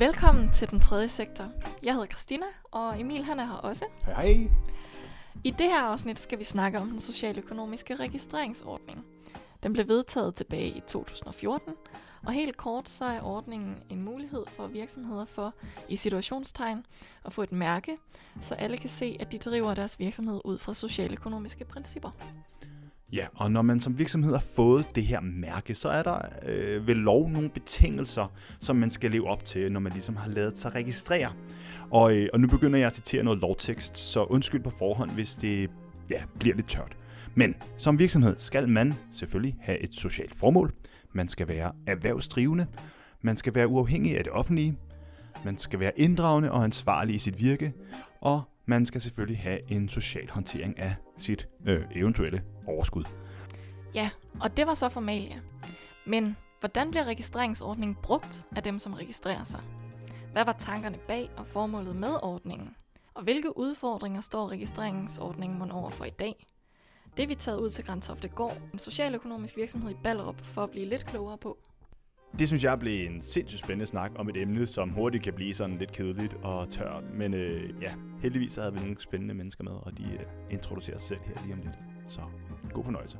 Velkommen til den tredje sektor. Jeg hedder Christina, og Emil han er her også. Hej hej. I det her afsnit skal vi snakke om den socialøkonomiske registreringsordning. Den blev vedtaget tilbage i 2014, og helt kort så er ordningen en mulighed for virksomheder for, i situationstegn, at få et mærke, så alle kan se, at de driver deres virksomhed ud fra socialøkonomiske principper. Ja, og når man som virksomhed har fået det her mærke, så er der øh, ved lov nogle betingelser, som man skal leve op til, når man ligesom har lavet sig registrere. Og, øh, og nu begynder jeg at citere noget lovtekst, så undskyld på forhånd, hvis det ja, bliver lidt tørt. Men som virksomhed skal man selvfølgelig have et socialt formål. Man skal være erhvervsdrivende. Man skal være uafhængig af det offentlige. Man skal være inddragende og ansvarlig i sit virke. Og man skal selvfølgelig have en social håndtering af sit øh, eventuelle overskud. Ja, og det var så formalia. Men hvordan bliver registreringsordningen brugt af dem, som registrerer sig? Hvad var tankerne bag og formålet med ordningen? Og hvilke udfordringer står registreringsordningen mon over for i dag? Det er vi taget ud til Grantofte Gård, en socialøkonomisk virksomhed i Ballerup, for at blive lidt klogere på. Det synes jeg blev en sindssygt spændende snak om et emne, som hurtigt kan blive sådan lidt kedeligt og tørt. Men øh, ja, heldigvis så havde vi nogle spændende mennesker med, og de øh, introducerer sig selv her lige om lidt. Så god fornøjelse.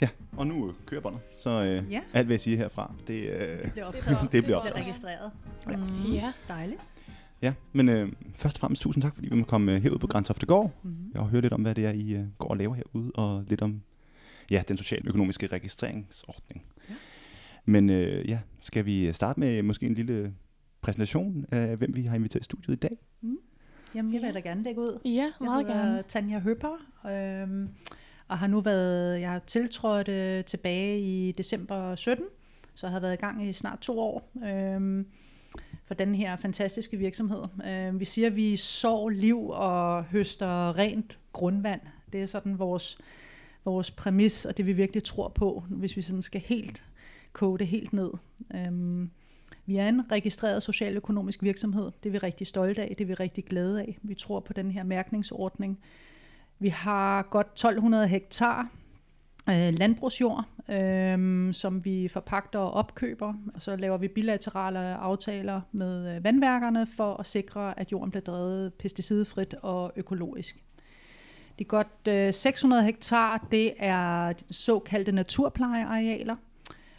Ja, og nu øh, kører båndet. Så øh, Ja. alt hvad jeg siger herfra, det, øh, Det bliver optaget. det bliver registreret. Ja. Mm, Ja. Dejligt. Ja, men øh, først og fremmest tusind tak, fordi vi må komme øh, herud på Grænsofte Gård. Mm-hmm. Jeg har hørt lidt om, hvad det er, I øh, går og laver herude, og lidt om ja, den socialøkonomiske registreringsordning. Ja. Men øh, ja, skal vi starte med måske en lille præsentation af, hvem vi har inviteret i studiet i dag? Jamen, jeg vil da gerne lægge ud. Ja, Jeg meget hedder gerne. Tanja Høpper, øhm, og har nu været, jeg har tiltrådt øh, tilbage i december 17, så jeg har været i gang i snart to år øh, for den her fantastiske virksomhed. Øh, vi siger, at vi sår liv og høster rent grundvand. Det er sådan vores, vores præmis, og det vi virkelig tror på, hvis vi sådan skal helt koge det helt ned. Øhm, vi er en registreret socialøkonomisk virksomhed. Det er vi rigtig stolte af. Det er vi rigtig glade af. Vi tror på den her mærkningsordning. Vi har godt 1200 hektar øh, landbrugsjord, øh, som vi forpagter og opkøber. Og så laver vi bilaterale aftaler med øh, vandværkerne for at sikre, at jorden bliver drevet pesticidfrit og økologisk. De godt øh, 600 hektar, det er såkaldte naturplejearealer,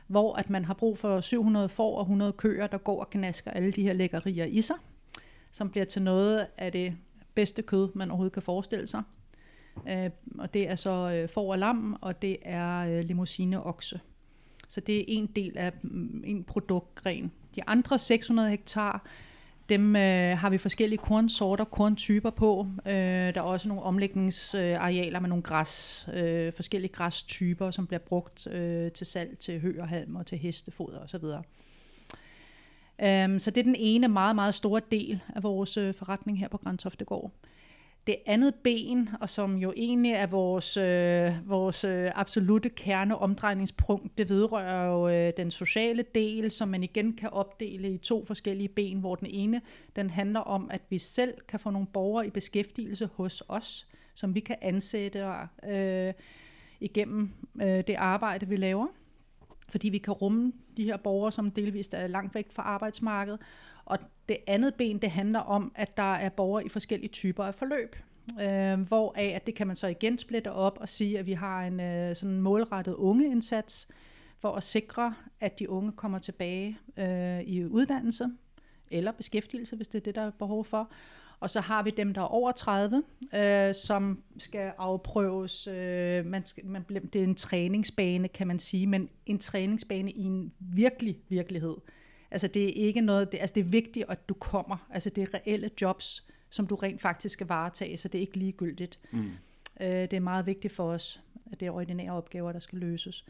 hvor at man har brug for 700 får og 100 køer, der går og gnasker alle de her lækkerier i sig, som bliver til noget af det bedste kød, man overhovedet kan forestille sig. Øh, og det er så øh, får og lam, og det er øh, limousine okse. Så det er en del af mm, en produktgren. De andre 600 hektar, dem øh, har vi forskellige kornsorter, korntyper på. Øh, der er også nogle omlægningsarealer med nogle græs, øh, forskellige græstyper, som bliver brugt øh, til salg til hø og halm og til hestefoder osv. Um, øhm, så det er den ene meget, meget store del af vores øh, forretning her på Grantoftegård. Det andet ben, og som jo egentlig er vores, øh, vores øh, absolute kerneomdrejningspunkt, det vedrører jo øh, den sociale del, som man igen kan opdele i to forskellige ben, hvor den ene den handler om, at vi selv kan få nogle borgere i beskæftigelse hos os, som vi kan ansætte øh, igennem øh, det arbejde, vi laver fordi vi kan rumme de her borgere, som delvist er langt væk fra arbejdsmarkedet. Og det andet ben, det handler om, at der er borgere i forskellige typer af forløb. Øh, hvoraf at det kan man så igen splitte op og sige, at vi har en øh, sådan målrettet ungeindsats for at sikre, at de unge kommer tilbage øh, i uddannelse eller beskæftigelse, hvis det er det, der er behov for. Og så har vi dem, der er over 30, øh, som skal afprøves. Øh, man skal, man, det er en træningsbane, kan man sige, men en træningsbane i en virkelig virkelighed. Altså det er ikke noget, det, altså det er vigtigt, at du kommer. Altså det er reelle jobs, som du rent faktisk skal varetage, så det er ikke ligegyldigt. Mm. Øh, det er meget vigtigt for os, at det er ordinære opgaver, der skal løses.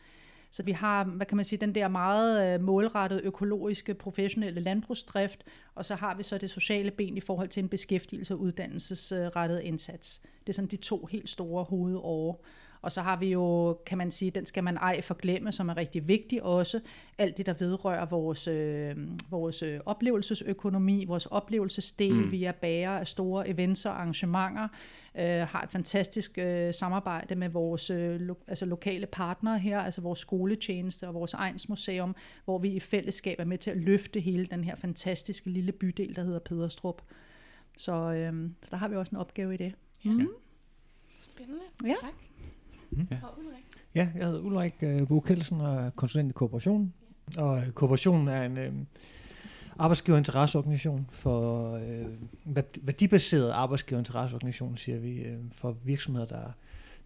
Så vi har, hvad kan man sige, den der meget øh, målrettede økologiske, professionelle landbrugsdrift, og så har vi så det sociale ben i forhold til en beskæftigelse og uddannelsesrettet indsats. Det er sådan de to helt store hovedår. Og så har vi jo, kan man sige, den skal man ej forglemme, som er rigtig vigtig også. Alt det, der vedrører vores, øh, vores øh, oplevelsesøkonomi, vores oplevelsesdel. Mm. Vi er bærer af store events og arrangementer, øh, har et fantastisk øh, samarbejde med vores øh, lo- altså lokale partnere her, altså vores skoletjeneste og vores egensmuseum, hvor vi i fællesskab er med til at løfte hele den her fantastiske lille bydel, der hedder Pederstrup. Så, øh, så der har vi også en opgave i det. Mm. Spændende. Ja. Tak. Mm. Og Ulrik? Ja, jeg hedder Ulrik uh, Bo Kelsen og er konsulent i Kooperation. Og uh, Kooperation er en uh, arbejdsgiverinteresseorganisation for uh, værdibaseret arbejdsgiverinteresseorganisation, siger vi, uh, for virksomheder, der,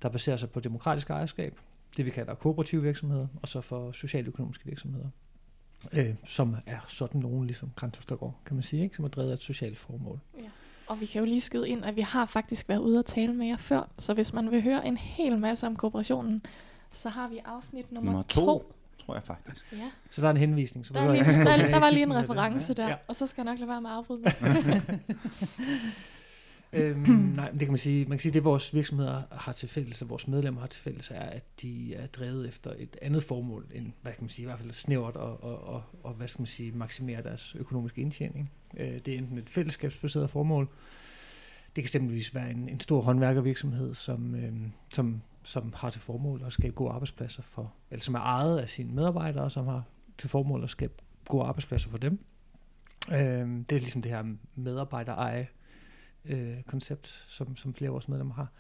der baserer sig på demokratisk ejerskab. Det vi kalder kooperative virksomheder, og så for socialøkonomiske virksomheder. Uh, som er sådan nogen, ligesom Krantostergaard, kan man sige, ikke? som er drevet af et socialt formål. Ja. Og vi kan jo lige skyde ind, at vi har faktisk været ude og tale med jer før, så hvis man vil høre en hel masse om kooperationen, så har vi afsnit nummer, Nummer to. tror jeg faktisk. Ja, Så der er en henvisning. Så der, er lige, der, der var lige en reference der, Ja. og så skal jeg nok lade være med at afbryde mig. øhm, nej, men det kan man sige. Man kan sige, det vores virksomheder har til fælles, og vores medlemmer har til fælles, er, at de er drevet efter et andet formål, end, hvad kan man sige, i hvert fald snævert, og, og, og, og hvad skal man sige, maksimere deres økonomiske indtjening. Øh, det er enten et fællesskabsbaseret formål, det kan eksempelvis være en, en stor håndværkervirksomhed, som, øhm, som, som har til formål at skabe gode arbejdspladser for, eller som er ejet af sine medarbejdere, som har til formål at skabe gode arbejdspladser for dem. Øhm, det er ligesom det her medarbejdereje øh, koncept, som, som flere af vores medlemmer har.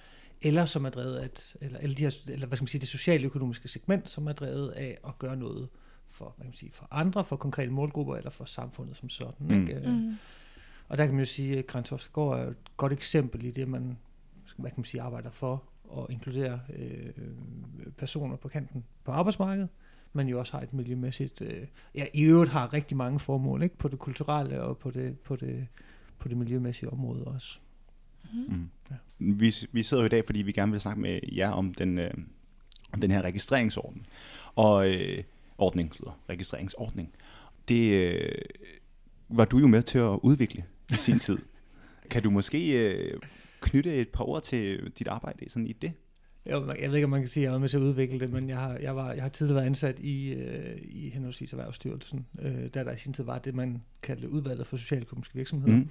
Eller som er drevet af, et, eller, eller, de her, eller hvad skal man sige, det socialøkonomiske segment, som er drevet af at gøre noget for, hvad kan man sige, for andre, for konkrete målgrupper, eller for samfundet som sådan. Mm. Ikke? Øh, Mm. Og der kan man jo sige, at Grantofsgaard er et godt eksempel i det, man hvad kan man sige, arbejder for at inkludere øh, personer på kanten på arbejdsmarkedet, men jo også har et miljømæssigt, øh, ja, i øvrigt har rigtig mange formål, ikke? På det kulturelle og på det, på det, på det miljømæssige område også. Mm. Mm. Vi, vi sidder jo i dag, fordi vi gerne vil snakke med jer om den, øh, om den her registreringsordning. Og øh, ordning, slutter, registreringsordning. Det øh, var du jo med til at udvikle i sin tid. Kan du måske øh, knytte et par ord til dit arbejde sådan i det? Jeg, jeg ved ikke, om man kan sige, at jeg er med til at udvikle det, men jeg har, jeg var, jeg har tidligere været ansat i, øh, i henholdsvis Erhvervsstyrelsen, øh, der der i sin tid var det, man kaldte udvalget for socialøkonomiske virksomheder. Mm.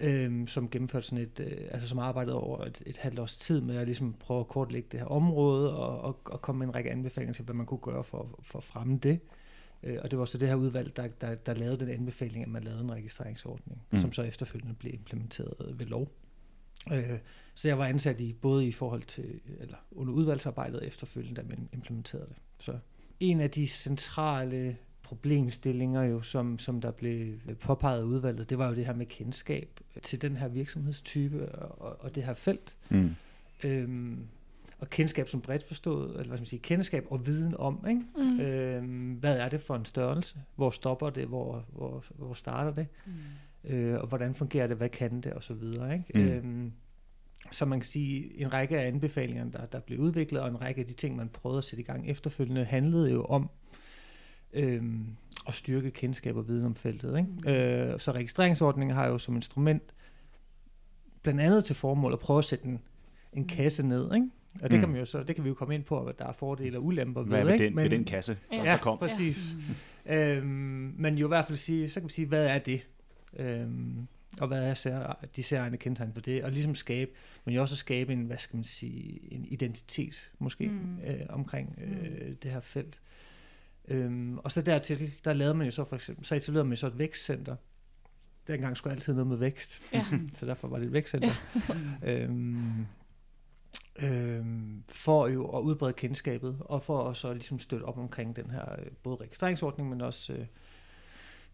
øhm, som gennemførte sådan et, øh, altså som arbejdede over et, et halvt års tid med at ligesom prøve at kortlægge det her område og, og, og komme med en række anbefalinger til, hvad man kunne gøre for, for at fremme det. Øh, og det var så det her udvalg, der, der, der lavede den anbefaling, at man lavede en registreringsordning, mm. som så efterfølgende blev implementeret ved lov. Øh, så jeg var ansat i både i forhold til, eller under udvalgsarbejdet efterfølgende, da man implementerede det. Så en af de centrale problemstillinger, jo, som, som der blev påpeget af udvalget, det var jo det her med kendskab til den her virksomhedstype og, og det her felt. Mm. Øhm, og kendskab som bredt forstået, eller hvad skal man sige, kendskab og viden om, ikke? Mm. Øhm, hvad er det for en størrelse? Hvor stopper det? Hvor, hvor, hvor starter det? Mm. Øh, og hvordan fungerer det, hvad kan det, og så videre. Ikke? Mm. Mm. Øhm, så man kan sige, en række af anbefalingerne, der, der blev udviklet, og en række af de ting, man prøvede at sætte i gang efterfølgende, handlede jo om øhm, at styrke kendskab og viden om feltet. Ikke? Øh, så registreringsordningen har jo som instrument blandt andet til formål at prøve at sætte en, en kasse ned, ikke? Og det, Mm. kan man jo så, det kan vi jo komme ind på, at der er fordele og ulemper Hvad er ved, ved ikke? den, ved den kasse, der Ja, så kom? præcis. Øhm, men jo i hvert fald sige, så kan man sige, hvad er det? Øhm, og hvad er sær, de særlige kendetegn på det? Og ligesom skabe, men jo også skabe en, hvad skal man sige, en identitet måske Mm. mm. øh, omkring øh, det her felt. Øhm, og så dertil, der lavede man jo så for eksempel, så etablerede man jo så et vækstcenter. Dengang skulle altid noget med vækst, Ja. så derfor var det et vækstcenter. øhm, øhm, for jo at udbrede kendskabet, og for at ligesom støtte op omkring den her øh, både registreringsordning, men også øh,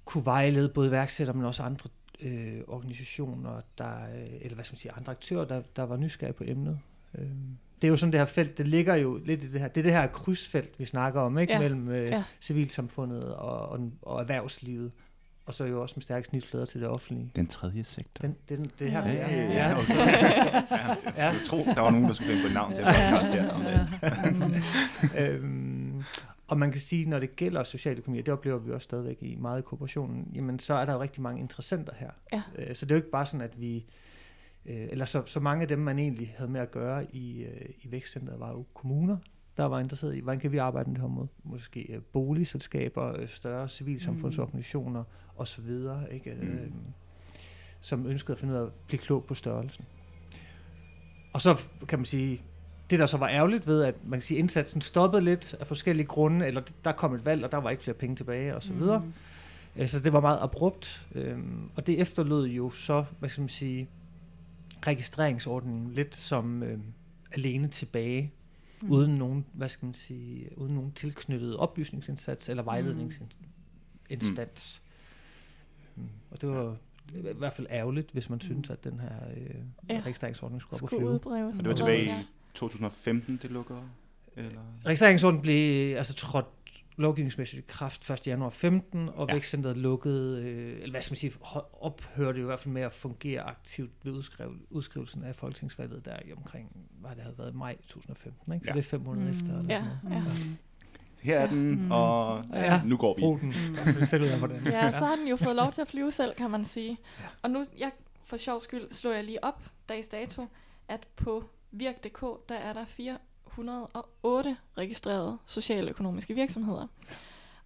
kunne vejlede både iværksættere, men også andre øh, organisationer, der, øh, eller hvad skal man sige, andre aktører, der, der var nysgerrige på emnet. Øhm, det er jo sådan det her felt, det ligger jo lidt i det her, det er det her krydsfelt, vi snakker om, ikke? Ja, mellem øh, ja. civilsamfundet og, og, og erhvervslivet, og så jo også med stærke snitflader til det offentlige. Den tredje sektor. Den, det, det her, Ja. ja, Ja, ja, okay. ja, jeg tro, der var nogen, der skulle finde på et navn til en podcast her. Om det. øhm, og man kan sige, når det gælder socialøkonomi, og det oplever vi også stadigvæk i meget i kooperationen, jamen så er der jo rigtig mange interessenter her. Ja. Øh, så det er jo ikke bare sådan, at vi Øh, eller så, så mange af dem, man egentlig havde med at gøre i, øh, i vækstcenteret, var jo kommuner, der var interesseret i, hvordan kan vi arbejde med det her måde? Måske boligselskaber, større civilsamfundsorganisationer mm. osv., ikke? Mm. Som ønskede at finde ud af at blive klog på størrelsen. Og så kan man sige, det der så var ærgerligt ved, at man kan sige, indsatsen stoppede lidt af forskellige grunde, eller der kom et valg, og der var ikke flere penge tilbage, og så videre. Mm. Så det var meget abrupt, øhm, og det efterlod jo så, hvad skal man sige, registreringsordningen lidt som øh, alene tilbage, mm. uden nogen, hvad skal man sige, uden nogen tilknyttet oplysningsindsats eller vejledningsinstans. Mm. Mm. Og det var i hvert fald ærgerligt, hvis man synes, at den her øh, ja. registreringsordning skulle op og flyve. Og det var tilbage i 2015, det lukker? Eller? Registreringsordningen blev altså trådt lovgivningsmæssigt kraft 1. januar 15, og ja. vækstcenteret lukkede, øh, eller hvad skal man sige, ophørte i hvert fald med at fungere aktivt ved udskriv, udskrivelsen af folketingsvalget der i omkring, hvad det havde været, maj 2015, ikke? Så ja. det er fem måneder mm. efter. Eller ja, sådan noget. ja. Her er den, mm. og ja, nu går vi. Den. Mm. Ja, så har den jo fået lov til at flyve selv, kan man sige. Ja. Og nu, jeg, for sjov skyld, slår jeg lige op, dags dato, at på virk.dk, der er der 408 registrerede socialøkonomiske virksomheder.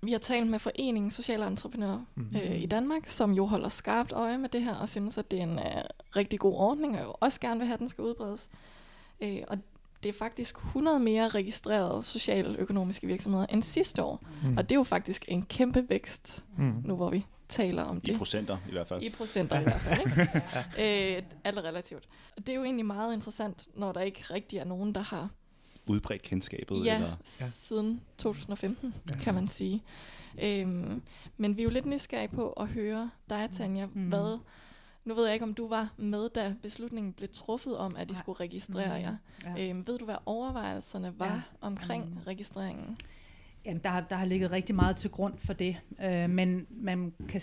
Vi har talt med Foreningen Sociale Entreprenører mm-hmm. øh, i Danmark, som jo holder skarpt øje med det her, og synes, at det er en uh, rigtig god ordning, og også gerne vil have, at den skal udbredes. Øh, og det er faktisk 100 mere registrerede socialøkonomiske virksomheder end sidste år. Mm. Og det er jo faktisk en kæmpe vækst, mm. nu hvor vi taler om det. I procenter i hvert fald. I procenter ja. i hvert fald, ikke? øh, alt relativt. Og det er jo egentlig meget interessant, når der ikke rigtig er nogen, der har udbredt kendskabet? Ja, eller? siden 2015, ja. kan man sige. Øhm, men vi er jo lidt nysgerrige på at høre dig, Tanja, mm. hvad... Nu ved jeg ikke, om du var med, da beslutningen blev truffet om, at I Nej. skulle registrere mm. jer. Ja. Øhm, ved du, hvad overvejelserne var ja. omkring mm. registreringen? Jamen, der har, der har ligget rigtig meget til grund for det, øh, men man kan,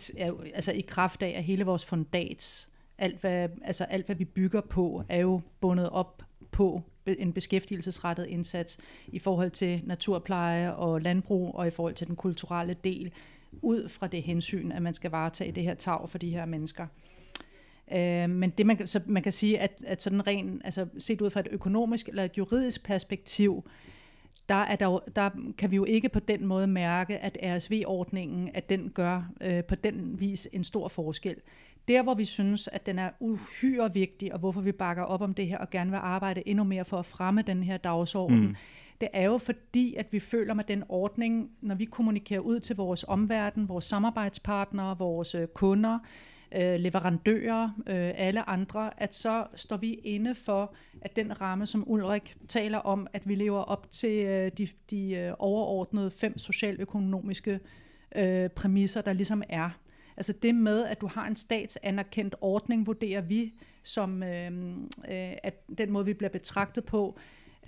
altså i kraft af, at hele vores fundats, alt hvad, altså alt hvad vi bygger på, er jo bundet op på en beskæftigelsesrettet indsats i forhold til naturpleje og landbrug og i forhold til den kulturelle del, ud fra det hensyn, at man skal varetage det her tag for de her mennesker. Øh, men det man, så man kan sige, at, at sådan ren, altså set ud fra et økonomisk eller et juridisk perspektiv, der, er der, der kan vi jo ikke på den måde mærke, at RSV-ordningen, at den gør øh, på den vis en stor forskel. Der, hvor vi synes, at den er uhyre vigtig, og hvorfor vi bakker op om det her, og gerne vil arbejde endnu mere for at fremme den her dagsorden, mm. det er jo fordi, at vi føler med den ordning, når vi kommunikerer ud til vores omverden, vores samarbejdspartnere, vores øh, kunder, øh, Øh, leverandører, øh, alle andre, at så står vi inde for, at den ramme, som Ulrik taler om, at vi lever op til øh, de, de øh, overordnede fem socialøkonomiske øh, præmisser, der ligesom er. Altså det med, at du har en statsanerkendt ordning, vurderer vi som, øh, øh, at den måde, vi bliver betragtet på,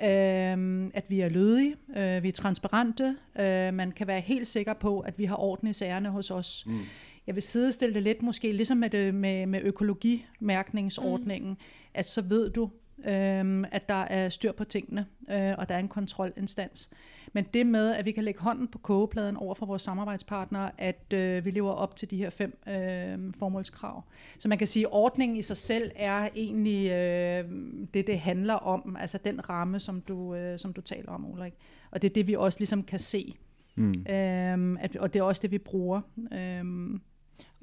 øh, at vi er lødige, øh, vi er transparente, øh, man kan være helt sikker på, at vi har orden i sagerne hos os. Mm. Jeg vil sidestille det lidt måske, ligesom med, det, med, med økologimærkningsordningen, mm. at så ved du, øh, at der er styr på tingene, øh, og der er en kontrolinstans. Men det med, at vi kan lægge hånden på kogepladen over for vores samarbejdspartnere, at øh, vi lever op til de her fem øh, formålskrav. Så man kan sige, at ordningen i sig selv er egentlig øh, det, det handler om, altså den ramme, som du, øh, som du taler om, Ulrik. Og det er det, vi også ligesom kan se. Mm. Øhm, at, og det er også det, vi bruger. Øhm.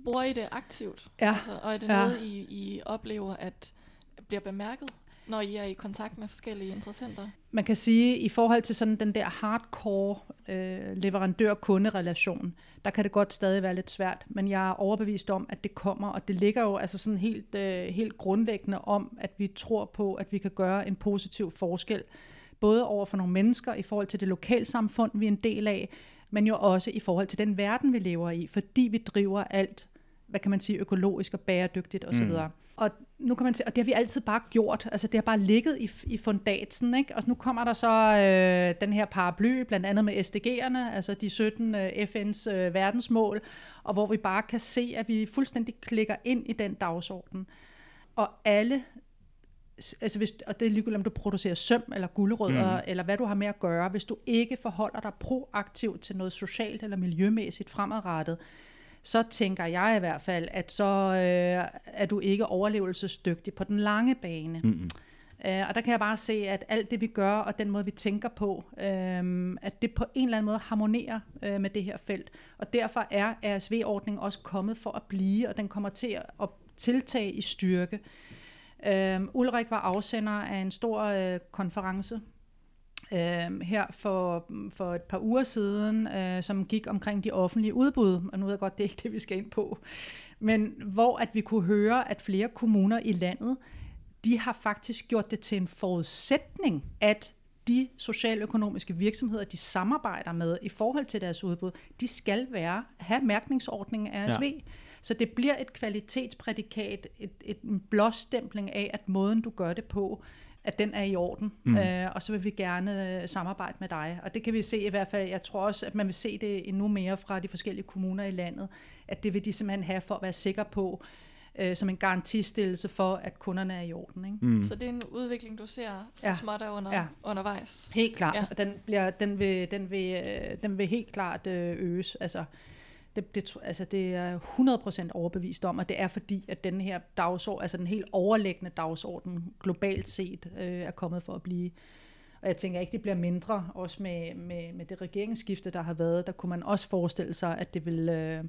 Bruger I det aktivt? Ja. Altså, og er det ja. noget, I, I oplever, at bliver bemærket? når I er i kontakt med forskellige interessenter? Man kan sige, at i forhold til sådan den der hardcore øh, leverandør-kunde-relation, der kan det godt stadig være lidt svært, men jeg er overbevist om, at det kommer, og det ligger jo altså sådan helt, øh, helt grundlæggende om, at vi tror på, at vi kan gøre en positiv forskel, både over for nogle mennesker, i forhold til det lokalsamfund, vi er en del af, men jo også i forhold til den verden, vi lever i, fordi vi driver alt hvad kan man sige, økologisk og bæredygtigt osv. Mm. Og nu kan man sige, og det har vi altid bare gjort, altså det har bare ligget i, i fundatsen, ikke? Og nu kommer der så øh, den her paraply, blandt andet med SDG'erne, altså de 17 øh, FN's øh, verdensmål, og hvor vi bare kan se, at vi fuldstændig klikker ind i den dagsorden. Og alle altså hvis, og det er ligegyldigt, om du producerer søm eller gulerødder, mm. eller hvad du har med at gøre, hvis du ikke forholder dig proaktivt til noget socialt eller miljømæssigt fremadrettet, så tænker jeg i hvert fald, at så øh, er du ikke overlevelsesdygtig på den lange bane. Mm-hmm. Uh, og der kan jeg bare se, at alt det vi gør, og den måde vi tænker på, uh, at det på en eller anden måde harmonerer uh, med det her felt. Og derfor er RSV-ordningen også kommet for at blive, og den kommer til at tiltage i styrke. Øhm, Ulrik var afsender af en stor øh, konference øhm, her for, for et par uger siden, øh, som gik omkring de offentlige udbud, og nu ved jeg godt, det er ikke det, vi skal ind på, men hvor at vi kunne høre, at flere kommuner i landet de har faktisk gjort det til en forudsætning, at de socialøkonomiske virksomheder, de samarbejder med i forhold til deres udbud, de skal være have mærkningsordningen af ASV. Ja. Så det bliver et kvalitetsprædikat, et, et, en blåstempling af, at måden du gør det på, at den er i orden, mm. øh, og så vil vi gerne øh, samarbejde med dig. Og det kan vi se i hvert fald, jeg tror også, at man vil se det endnu mere fra de forskellige kommuner i landet, at det vil de simpelthen have for at være sikre på, øh, som en garantistillelse for, at kunderne er i orden. Ikke? Mm. Så det er en udvikling, du ser så ja. småt under, ja. undervejs? Helt klart, ja. og den, bliver, den, vil, den, vil, øh, den vil helt klart øh, øges. Altså, det, det, altså det er 100% overbevist om, at det er fordi, at den her dagsorden, altså den helt overlæggende dagsorden, globalt set, øh, er kommet for at blive. Og jeg tænker ikke, det bliver mindre, også med, med, med det regeringsskifte, der har været. Der kunne man også forestille sig, at det vil... Øh,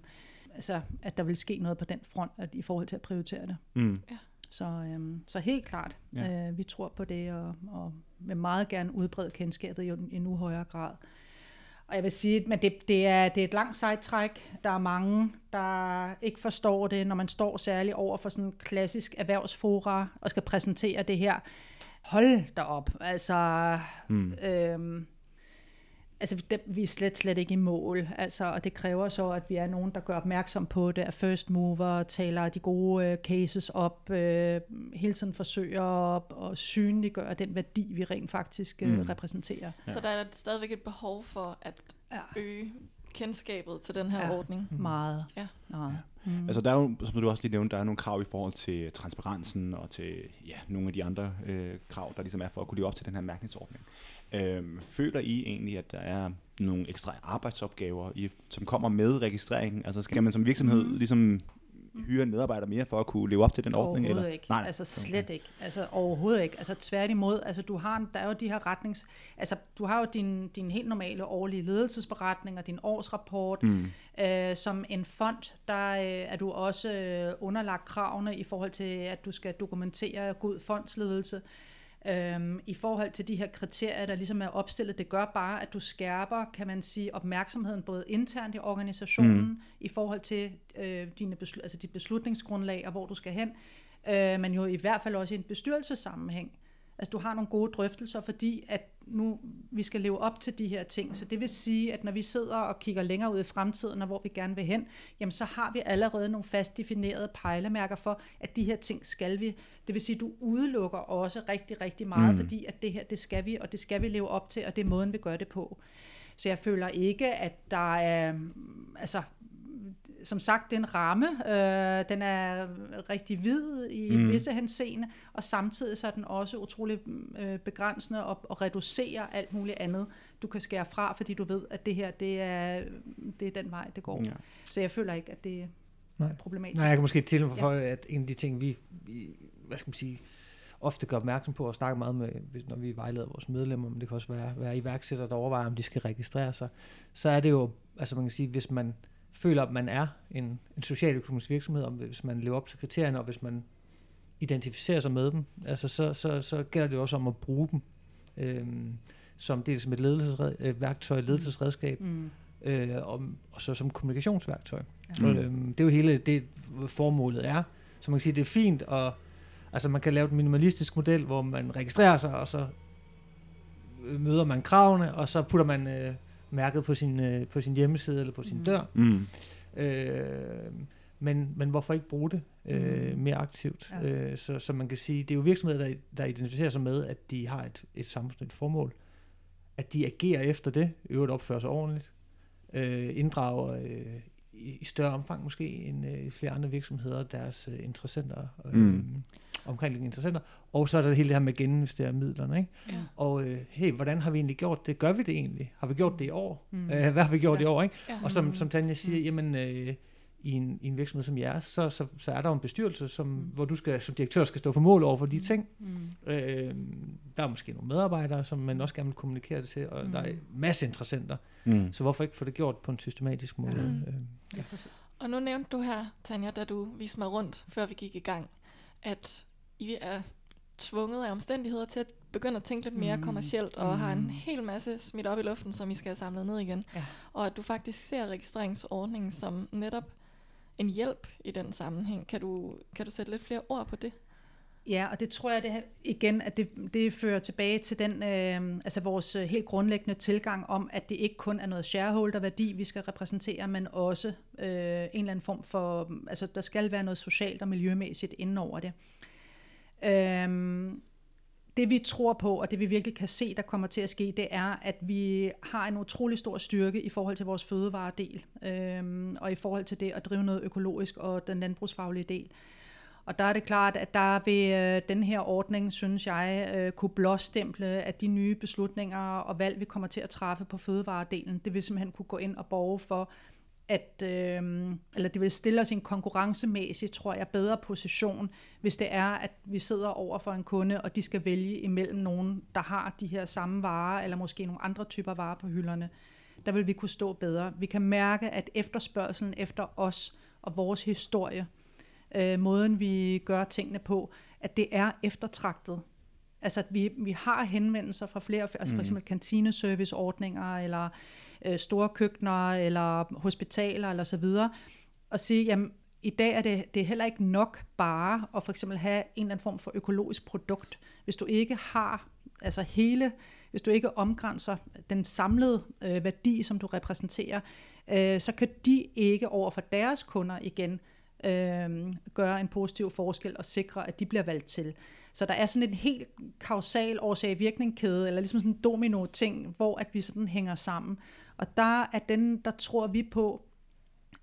altså, at der vil ske noget på den front at, i forhold til at prioritere det. Mm. Ja. Så, øhm, så helt klart, ja. øh, vi tror på det, og, og vil meget gerne udbrede kendskabet i en endnu højere grad. Og jeg vil sige, men det, det, er, det er et langt sejtræk. Der er mange, der ikke forstår det, når man står særligt over for sådan en klassisk erhvervsfora og skal præsentere det her. Hold da op. Altså, mm. øhm, altså, det, vi er slet, slet ikke i mål, altså, og det kræver så, at vi er nogen, der gør opmærksom på det, er first mover, taler de gode uh, cases op, uh, hele tiden forsøger at, at synliggøre den værdi, vi rent faktisk uh, mm. repræsenterer. Ja. Så der er stadigvæk et behov for at ja. øge kendskabet til den her ja. ordning. Mm. Meget. Ja. ja. Mm. Altså der er jo, som du også lige nævnte, der er nogle krav i forhold til transparensen og til ja, nogle af de andre øh, krav, der ligesom er for at kunne leve op til den her mærkningsordning. Øhm, føler I egentlig, at der er nogle ekstra arbejdsopgaver, i, som kommer med registreringen? Altså skal man som virksomhed mm. ligesom hyre en medarbejder mere for at kunne leve op til den ordning? Eller? ikke. Nej, altså slet okay. ikke. Altså overhovedet ikke. Altså tværtimod, altså du har, der er jo de her retnings... Altså du har jo din, din helt normale årlige ledelsesberetning og din årsrapport. Mm. Øh, som en fond, der øh, er du også øh, underlagt kravene i forhold til, at du skal dokumentere god fondsledelse. Øhm, I forhold til de her kriterier, der ligesom er opstillet, det gør bare, at du skærper, kan man sige, opmærksomheden både internt i organisationen, mm. i forhold til øh, dine beslut, altså dit beslutningsgrundlag og hvor du skal hen, øh, men jo i hvert fald også i en bestyrelsessammenhæng. Altså du har nogle gode drøftelser, fordi at nu vi skal leve op til de her ting. Så det vil sige, at når vi sidder og kigger længere ud i fremtiden, og hvor vi gerne vil hen, jamen så har vi allerede nogle fast definerede pejlemærker for, at de her ting skal vi. Det vil sige, at du udelukker også rigtig, rigtig meget, mm. fordi at det her, det skal vi, og det skal vi leve op til, og det er måden, vi gør det på. Så jeg føler ikke, at der er, altså som sagt, den ramme, øh, den er rigtig hvid i mm. visse henseende, og samtidig så er den også utrolig øh, begrænsende og, og reducerer alt muligt andet, du kan skære fra, fordi du ved, at det her, det er, det er den vej, det går. Ja. Så jeg føler ikke, at det er Nej. problematisk. Nej, jeg kan måske til for, ja. at en af de ting, vi, vi hvad skal man sige, ofte gør opmærksom på og snakker meget med, når vi vejleder vores medlemmer, men det kan også være, være iværksættere, der overvejer, om de skal registrere sig, så er det jo, altså man kan sige, hvis man føler, at man er en, en socialøkonomisk virksomhed, og hvis man lever op til kriterierne, og hvis man identificerer sig med dem, altså så, så, så gælder det også om at bruge dem øhm, som dels som et ledelsesværktøj, øh, ledelsesredskab, mm. øh, og, og så som kommunikationsværktøj. Mm. Øhm, det er jo hele det, formålet er. Så man kan sige, det er fint, og altså man kan lave en minimalistisk model, hvor man registrerer sig, og så møder man kravene, og så putter man øh, mærket på sin, øh, på sin hjemmeside eller på sin mm. dør. Mm. Øh, men, men hvorfor ikke bruge det øh, mm. mere aktivt? Ja. Øh, så, så man kan sige, det er jo virksomheder, der, der identificerer sig med, at de har et, et samfundsnyttigt formål. At de agerer efter det, øvrigt opfører sig ordentligt, øh, inddrager øh, i, i større omfang måske end øh, flere andre virksomheder deres øh, interessenter, øh, mm. omkringliggende interessenter. Og så er der hele det her med at geninvestere midlerne. Ikke? Ja. Og øh, hey, hvordan har vi egentlig gjort det? Gør vi det egentlig? Har vi gjort det i år? Mm. Øh, hvad har vi gjort ja. i år? Ikke? Ja. Og som, som Tanja siger, mm. jamen... Øh, i en, i en virksomhed som jeres, så, så, så er der jo en bestyrelse, som, mm. hvor du skal, som direktør skal stå på mål over for de ting. Mm. Øh, der er måske nogle medarbejdere, som man også gerne vil kommunikere det til, og mm. der er en masse interessenter. Mm. Så hvorfor ikke få det gjort på en systematisk måde? Mm. Øh, ja. Og nu nævnte du her, Tanja, da du viste mig rundt, før vi gik i gang, at I er tvunget af omstændigheder til at begynde at tænke lidt mere mm. kommercielt, og mm. har en mm. hel masse smidt op i luften, som I skal have samlet ned igen. Ja. Og at du faktisk ser registreringsordningen som netop en hjælp i den sammenhæng. Kan du, kan du sætte lidt flere ord på det? Ja, og det tror jeg det igen, at det, det fører tilbage til den, øh, altså vores øh, helt grundlæggende tilgang om, at det ikke kun er noget shareholder-værdi, vi skal repræsentere, men også øh, en eller anden form for, altså der skal være noget socialt og miljømæssigt inden over det. Øh, det vi tror på, og det vi virkelig kan se, der kommer til at ske, det er, at vi har en utrolig stor styrke i forhold til vores fødevaredel, øhm, og i forhold til det at drive noget økologisk og den landbrugsfaglige del. Og der er det klart, at der vil øh, den her ordning, synes jeg, øh, kunne blåstemple, at de nye beslutninger og valg, vi kommer til at træffe på fødevaredelen, det vil simpelthen kunne gå ind og borge for, at øh, eller det vil stille os i en konkurrencemæssig, tror jeg, bedre position, hvis det er, at vi sidder over for en kunde, og de skal vælge imellem nogen, der har de her samme varer, eller måske nogle andre typer varer på hylderne. Der vil vi kunne stå bedre. Vi kan mærke, at efterspørgselen efter os og vores historie, øh, måden vi gør tingene på, at det er eftertragtet. Altså, at vi, vi har henvendelser fra flere, altså for mm. eksempel kantineserviceordninger, eller øh, store køkkener, eller hospitaler, eller så videre, og sige, jamen, i dag er det, det er heller ikke nok bare at for eksempel have en eller anden form for økologisk produkt. Hvis du ikke har altså hele, hvis du ikke omgrænser den samlede øh, værdi, som du repræsenterer, øh, så kan de ikke over for deres kunder igen øh, gøre en positiv forskel og sikre, at de bliver valgt til. Så der er sådan en helt kausal årsag-virkning-kæde, eller ligesom sådan en domino-ting, hvor at vi sådan hænger sammen. Og der er den, der tror vi på,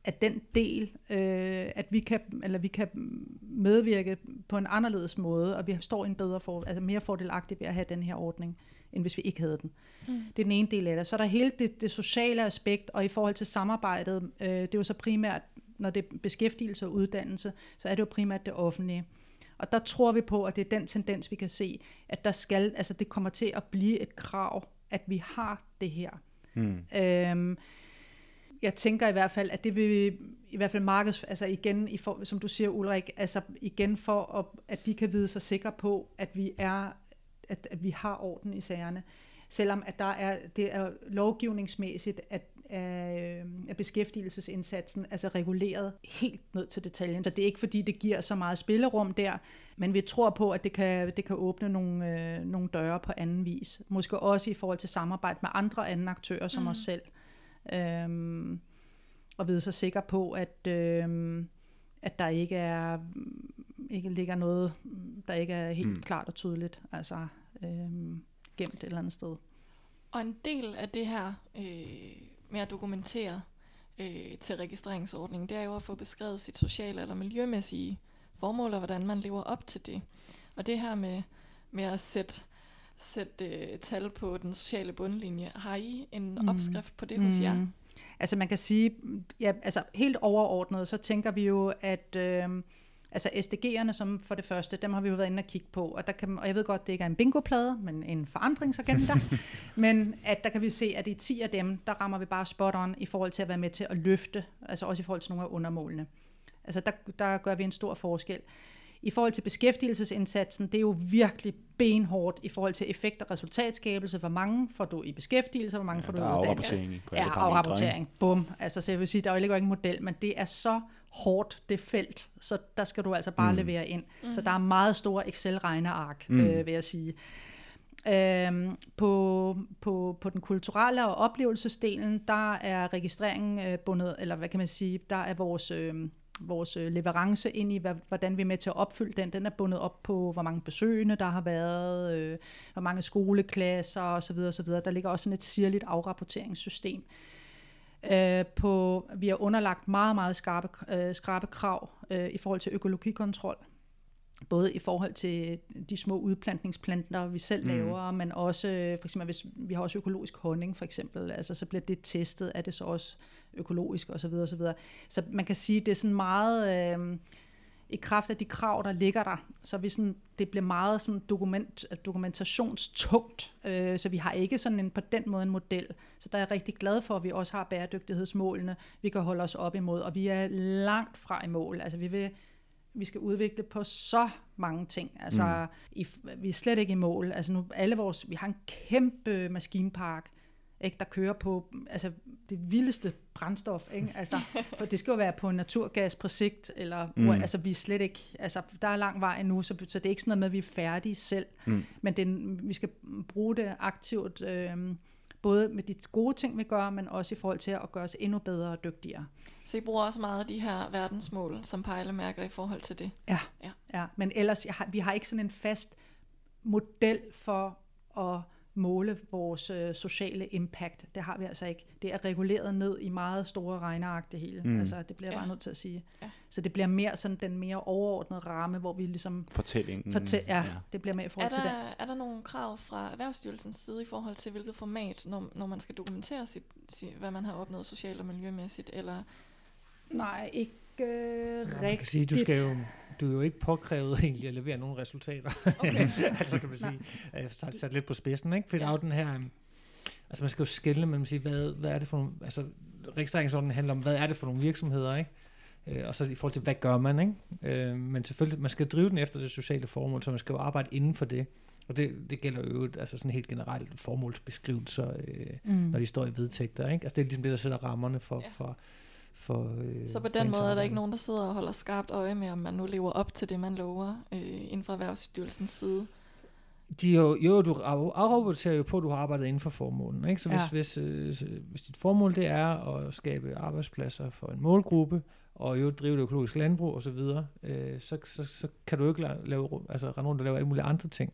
at den del, øh, at vi kan, eller vi kan medvirke på en anderledes måde, og vi står en bedre for, altså mere fordelagtigt ved at have den her ordning, end hvis vi ikke havde den. Mm. Det er den ene del af det. Så er der hele det, det sociale aspekt, og i forhold til samarbejdet, øh, det er jo så primært, når det er beskæftigelse og uddannelse, så er det jo primært det offentlige. Og der tror vi på, at det er den tendens, vi kan se, at der skal, altså det kommer til at blive et krav, at vi har det her. Mm. Øhm, jeg tænker i hvert fald, at det vil i hvert fald markeds, altså igen, i for, som du siger Ulrik, altså igen for, at, at de kan vide sig sikre på, at vi er, at, at vi har orden i sagerne. Selvom at der er, det er lovgivningsmæssigt, at af, af beskæftigelsesindsatsen, altså reguleret helt ned til detaljen. Så det er ikke fordi, det giver så meget spillerum der, men vi tror på, at det kan, det kan åbne nogle, øh, nogle døre på anden vis. Måske også i forhold til samarbejde med andre anden aktører som mm. os selv. Øhm, og vide sig sikker på, at, øhm, at der ikke er ikke ligger noget, der ikke er helt mm. klart og tydeligt, altså øhm, gemt et eller andet sted. Og en del af det her øh, med at dokumentere øh, til registreringsordningen, det er jo at få beskrevet sit sociale eller miljømæssige formål, og hvordan man lever op til det. Og det her med, med at sætte, sætte øh, tal på den sociale bundlinje, har I en mm. opskrift på det hos mm. jer? Altså man kan sige, ja, altså helt overordnet, så tænker vi jo, at øh, Altså SDG'erne som for det første, dem har vi jo været inde og kigge på, og, der kan, og jeg ved godt, det ikke er en bingoplade, men en forandringsagenda, men at der kan vi se, at i 10 af dem, der rammer vi bare spot on i forhold til at være med til at løfte, altså også i forhold til nogle af undermålene. Altså der, der gør vi en stor forskel. I forhold til beskæftigelsesindsatsen, det er jo virkelig benhårdt i forhold til effekt og resultatskabelse. Hvor mange får du i beskæftigelse, hvor mange ja, får du i uddannelse? Ja, afrapportering. Bum. Altså, så jeg vil sige, der er jo ikke en model, men det er så hårdt, det felt, så der skal du altså bare mm. levere ind. Mm. Så der er meget store Excel-regneark, mm. øh, vil jeg sige. Øhm, på, på, på den kulturelle og oplevelsesdelen, der er registreringen øh, bundet, eller hvad kan man sige, der er vores, øh, vores øh, leverance ind i, hvordan vi er med til at opfylde den. Den er bundet op på, hvor mange besøgende der har været, øh, hvor mange skoleklasser osv. osv. Der ligger også sådan et sirligt afrapporteringssystem. Øh, på, vi har underlagt meget, meget skarpe, øh, skarpe krav øh, i forhold til økologikontrol både i forhold til de små udplantningsplanter, vi selv Mm. laver, men også, øh, for eksempel, hvis vi har også økologisk honning, for eksempel, altså så bliver det testet, er det så også økologisk, og så videre, og så videre. Så man kan sige, det er sådan meget, øh, i kraft af de krav, der ligger der, så vi sådan, det bliver meget sådan dokument, dokumentationstungt, øh, så vi har ikke sådan en, på den måde en model. Så der er jeg rigtig glad for, at vi også har bæredygtighedsmålene, vi kan holde os op imod, og vi er langt fra i mål. Altså vi vil vi skal udvikle på så mange ting. Altså, mm. i, vi er slet ikke i mål. Altså nu, alle vores, vi har en kæmpe maskinpark, ikke, der kører på altså, det vildeste brændstof. Ikke? Altså, for det skal jo være på naturgas på sigt, eller mm. Mm. altså, vi er slet ikke, altså, der er lang vej endnu, så, så det er ikke sådan noget med, at vi er færdige selv. Mm. Men det, vi skal bruge det aktivt, øh, både med de gode ting, vi gør, men også i forhold til at gøre os endnu bedre og dygtigere. Så I bruger også meget af de her verdensmål som pejlemærker i forhold til det. Ja, Ja. ja. men ellers, jeg har, vi har ikke sådan en fast model for at måle vores øh, sociale impact. Det har vi altså ikke. Det er reguleret ned i meget store regneark, det hele. Mm. Altså, det bliver jeg Ja. bare nødt til at sige. Ja. Så det bliver mere sådan den mere overordnede ramme, hvor vi ligesom Fortællingen. fortæller, ja, ja, det bliver mere i Er forhold til det. der, er der nogle krav fra Erhvervsstyrelsens side i forhold til, hvilket format, når, når man skal dokumentere, sit, sit, hvad man har opnået socialt og miljømæssigt? Eller, Nej, ikke øh, Man rigtigt. kan sige, du skal jo, du er jo ikke påkrævet egentlig at levere nogle resultater. Okay. altså kan man sige, jeg har sat lidt på spidsen, ikke? For der er Ja. jo den her, øhm, altså man skal jo skille mellem sige, hvad, hvad er det for nogle, altså registreringsordningen handler om, hvad er det for nogle virksomheder, ikke? Øh, og så i forhold til, hvad gør man, ikke? Øh, men selvfølgelig, man skal drive den efter det sociale formål, så man skal jo arbejde inden for det. Og det, det gælder jo altså sådan helt generelt formålsbeskrivelser, øh, Mm. når de står i vedtægter, ikke? Altså det er ligesom det, der sætter rammerne for, Ja. for, for øh, så på den måde er der ikke nogen, der sidder og holder skarpt øje med, om man nu lever op til det, man lover øh, inden for Erhvervsstyrelsens side. De er jo, jo, du af- afrapporterer jo på, at du har arbejdet inden for formålen. Ikke? Så hvis, Ja. hvis, øh, hvis dit formål det er at skabe arbejdspladser for en målgruppe, og jo drive det økologisk landbrug osv., øh, så, så, så kan du jo ikke la- lave, altså, rende rundt og lave alle mulige andre ting.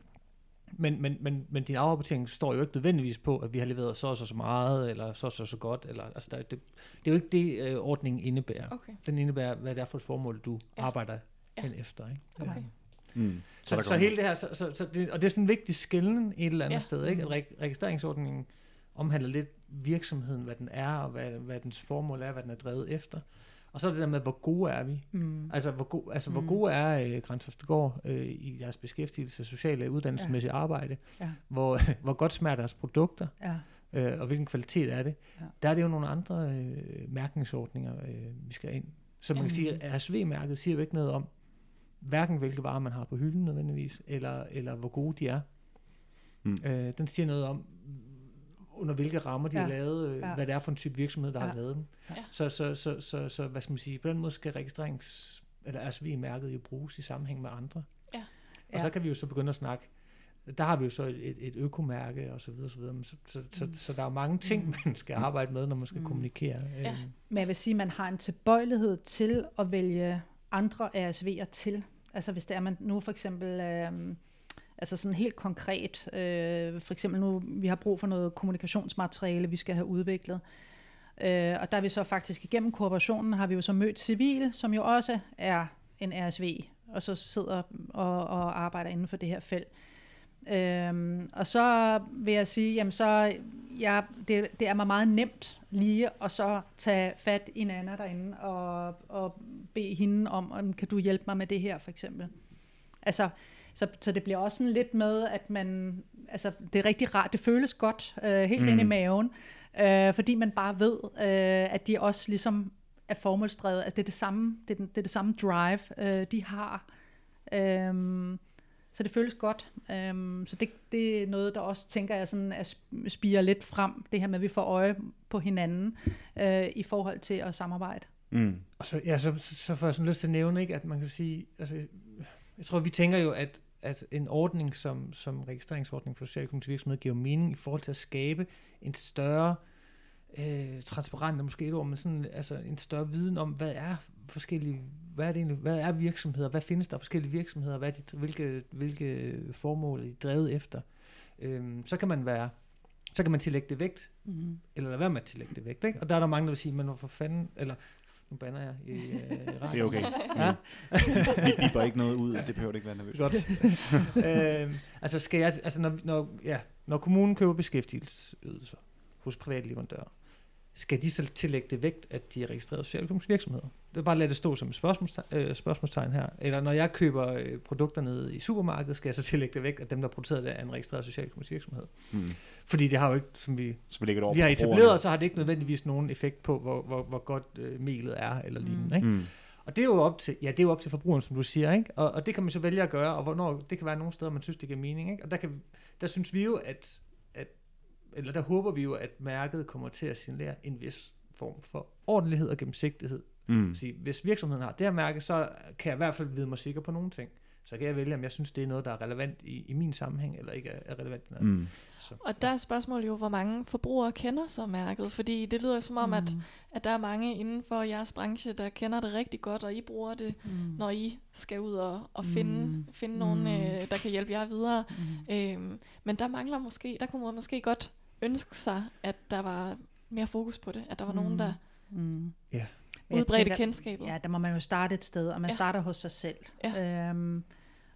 Men, men, men, men din afrapportering står jo ikke nødvendigvis på, at vi har leveret så og så, så meget, eller så og så, så godt. Eller, altså, der, det, det er jo ikke det, øh, ordningen indebærer. Okay. Den indebærer, hvad det er for et formål, du Ja. arbejder Ja. hen efter. Ikke? Okay. Ja. Mm. Så, så, så hele det her, så, så, så det, og det er sådan en vigtig skælden et eller andet Ja. sted, ikke? at reg- registreringsordningen omhandler lidt virksomheden, hvad den er, og hvad, hvad dens formål er, hvad den er drevet efter. Og så er det der med, hvor gode er vi? Mm. Altså, hvor, go- altså, Mm. hvor gode er øh, Grænsoftegård øh, i deres beskæftigelse, sociale og uddannelsesmæssige ja. arbejde? Ja. Hvor, hvor godt smager deres produkter? Ja. øh, og hvilken kvalitet er det? Ja. Der er det jo nogle andre øh, mærkningsordninger, øh, vi skal ind. Så man kan sige, at RSV-mærket siger jo ikke noget om, hverken hvilke varer man har på hylden nødvendigvis, eller, eller hvor gode de er. Mm. Øh, den siger noget om, under hvilke rammer de Ja. har lavet, øh, Ja. hvad det er for en type virksomhed, der Ja. har lavet dem. Ja. Så, så, så, så, så, hvad skal man sige, på den måde skal registrerings, eller RSV-mærket jo bruges i sammenhæng med andre. Ja. Og Ja. så kan vi jo så begynde at snakke, der har vi jo så et, et, et økomærke og så videre, så videre. Men så, så, så, Mm. så der er mange ting, man skal arbejde med, når man skal Mm. kommunikere. Ja. Øhm, Men jeg vil sige, at man har en tilbøjelighed til at vælge andre RSV'er til. Altså hvis det er man nu for eksempel, øh, altså sådan helt konkret, øh, for eksempel nu, vi har brug for noget kommunikationsmateriale, vi skal have udviklet. Øh, og der er vi så faktisk igennem kooperationen, har vi jo så mødt Civil, som jo også er en RSV, og så sidder og, og arbejder inden for det her felt. Øhm, og så vil jeg sige, jamen så, ja, det, det er mig meget nemt lige at så tage fat i Nana derinde og, og bede hende om, om, kan du hjælpe mig med det her for eksempel. Altså, så, så det bliver også sådan lidt med, at man, altså det er rigtig rart, det føles godt, øh, helt mm. Ind i maven, øh, fordi man bare ved, øh, at de også ligesom er formålsdrevet, altså det er det samme, det er, den, det er det samme drive, øh, de har. Øh, så det føles godt. Øhm, så det, det er noget, der også, tænker jeg, sådan at sp- spiger lidt frem, det her med, at vi får øje på hinanden øh, i forhold til at samarbejde. Mm. Og så, ja, så, så, så får jeg sådan lyst til at nævne, ikke, at man kan sige, altså, jeg tror, vi tænker jo, at, at en ordning som, som registreringsordning for socialøkonomisk virksomhed giver mening i forhold til at skabe en større øh, transparent, er måske et ord, men sådan, altså en større viden om, hvad er forskellige, hvad er det egentlig, hvad er virksomheder, hvad findes der forskellige virksomheder, hvad er de, hvilke, hvilke formål er de drevet efter. Øhm, så kan man være, så kan man tillægge det vægt, Mm. eller lade være med at tillægge det vægt. Ikke? Og der er der mange, der vil sige, men hvorfor fanden, eller Nu banner jeg i øh, Det er okay. Ja. Vi biber ikke noget ud, det behøver du ikke være nervøs. Godt. øhm, altså, skal jeg, altså når, når, ja, når kommunen køber beskæftigelsesydelser hos private leverandører, skal de så tillægge det vægt, at de er registreret socialøkonomiske virksomheder? Det er bare at lade det stå som et spørgsmålstegn, øh, spørgsmålstegn her. Eller når jeg køber øh, produkter nede i supermarkedet, skal jeg så tillægge det vægt, at dem, der producerer det, er en registreret socialøkonomisk virksomhed? Mm. Fordi det har jo ikke, som vi Så vi over lige har etableret, så har det ikke nødvendigvis nogen effekt på, hvor, hvor, hvor godt øh, melet er, eller lignende. Ikke? Mm. Og det er jo op til, ja, det er jo op til forbrugeren, som du siger, ikke? Og, og det kan man så vælge at gøre, og hvornår, det kan være nogle steder, man synes, det giver mening, ikke? Og der, kan, der synes vi jo, at, eller der håber vi jo, at mærket kommer til at signalere en vis form for ordentlighed og gennemsigtighed. Mm. Så hvis virksomheden har det her mærke, så kan jeg i hvert fald vide mig sikker på nogle ting. Så kan jeg vælge, om jeg synes, det er noget, der er relevant i, i min sammenhæng, eller ikke er, relevant i noget. Mm. Så, Og der er spørgsmålet jo, hvor mange forbrugere kender så mærket, fordi det lyder jo som om, at, at der er mange inden for jeres branche, der kender det rigtig godt, og I bruger det, Mm. når I skal ud og, og finde, Mm. finde nogen, Mm. øh, der kan hjælpe jer videre. Mm. Øhm, men der mangler måske, der kunne man måske godt ønske sig, at der var mere fokus på det, at der var mm. nogen, der Mm. Jeg udbredte tænker- kendskabet. Ja, der må man jo starte et sted, og man Ja. starter hos sig selv. Ja. Øhm,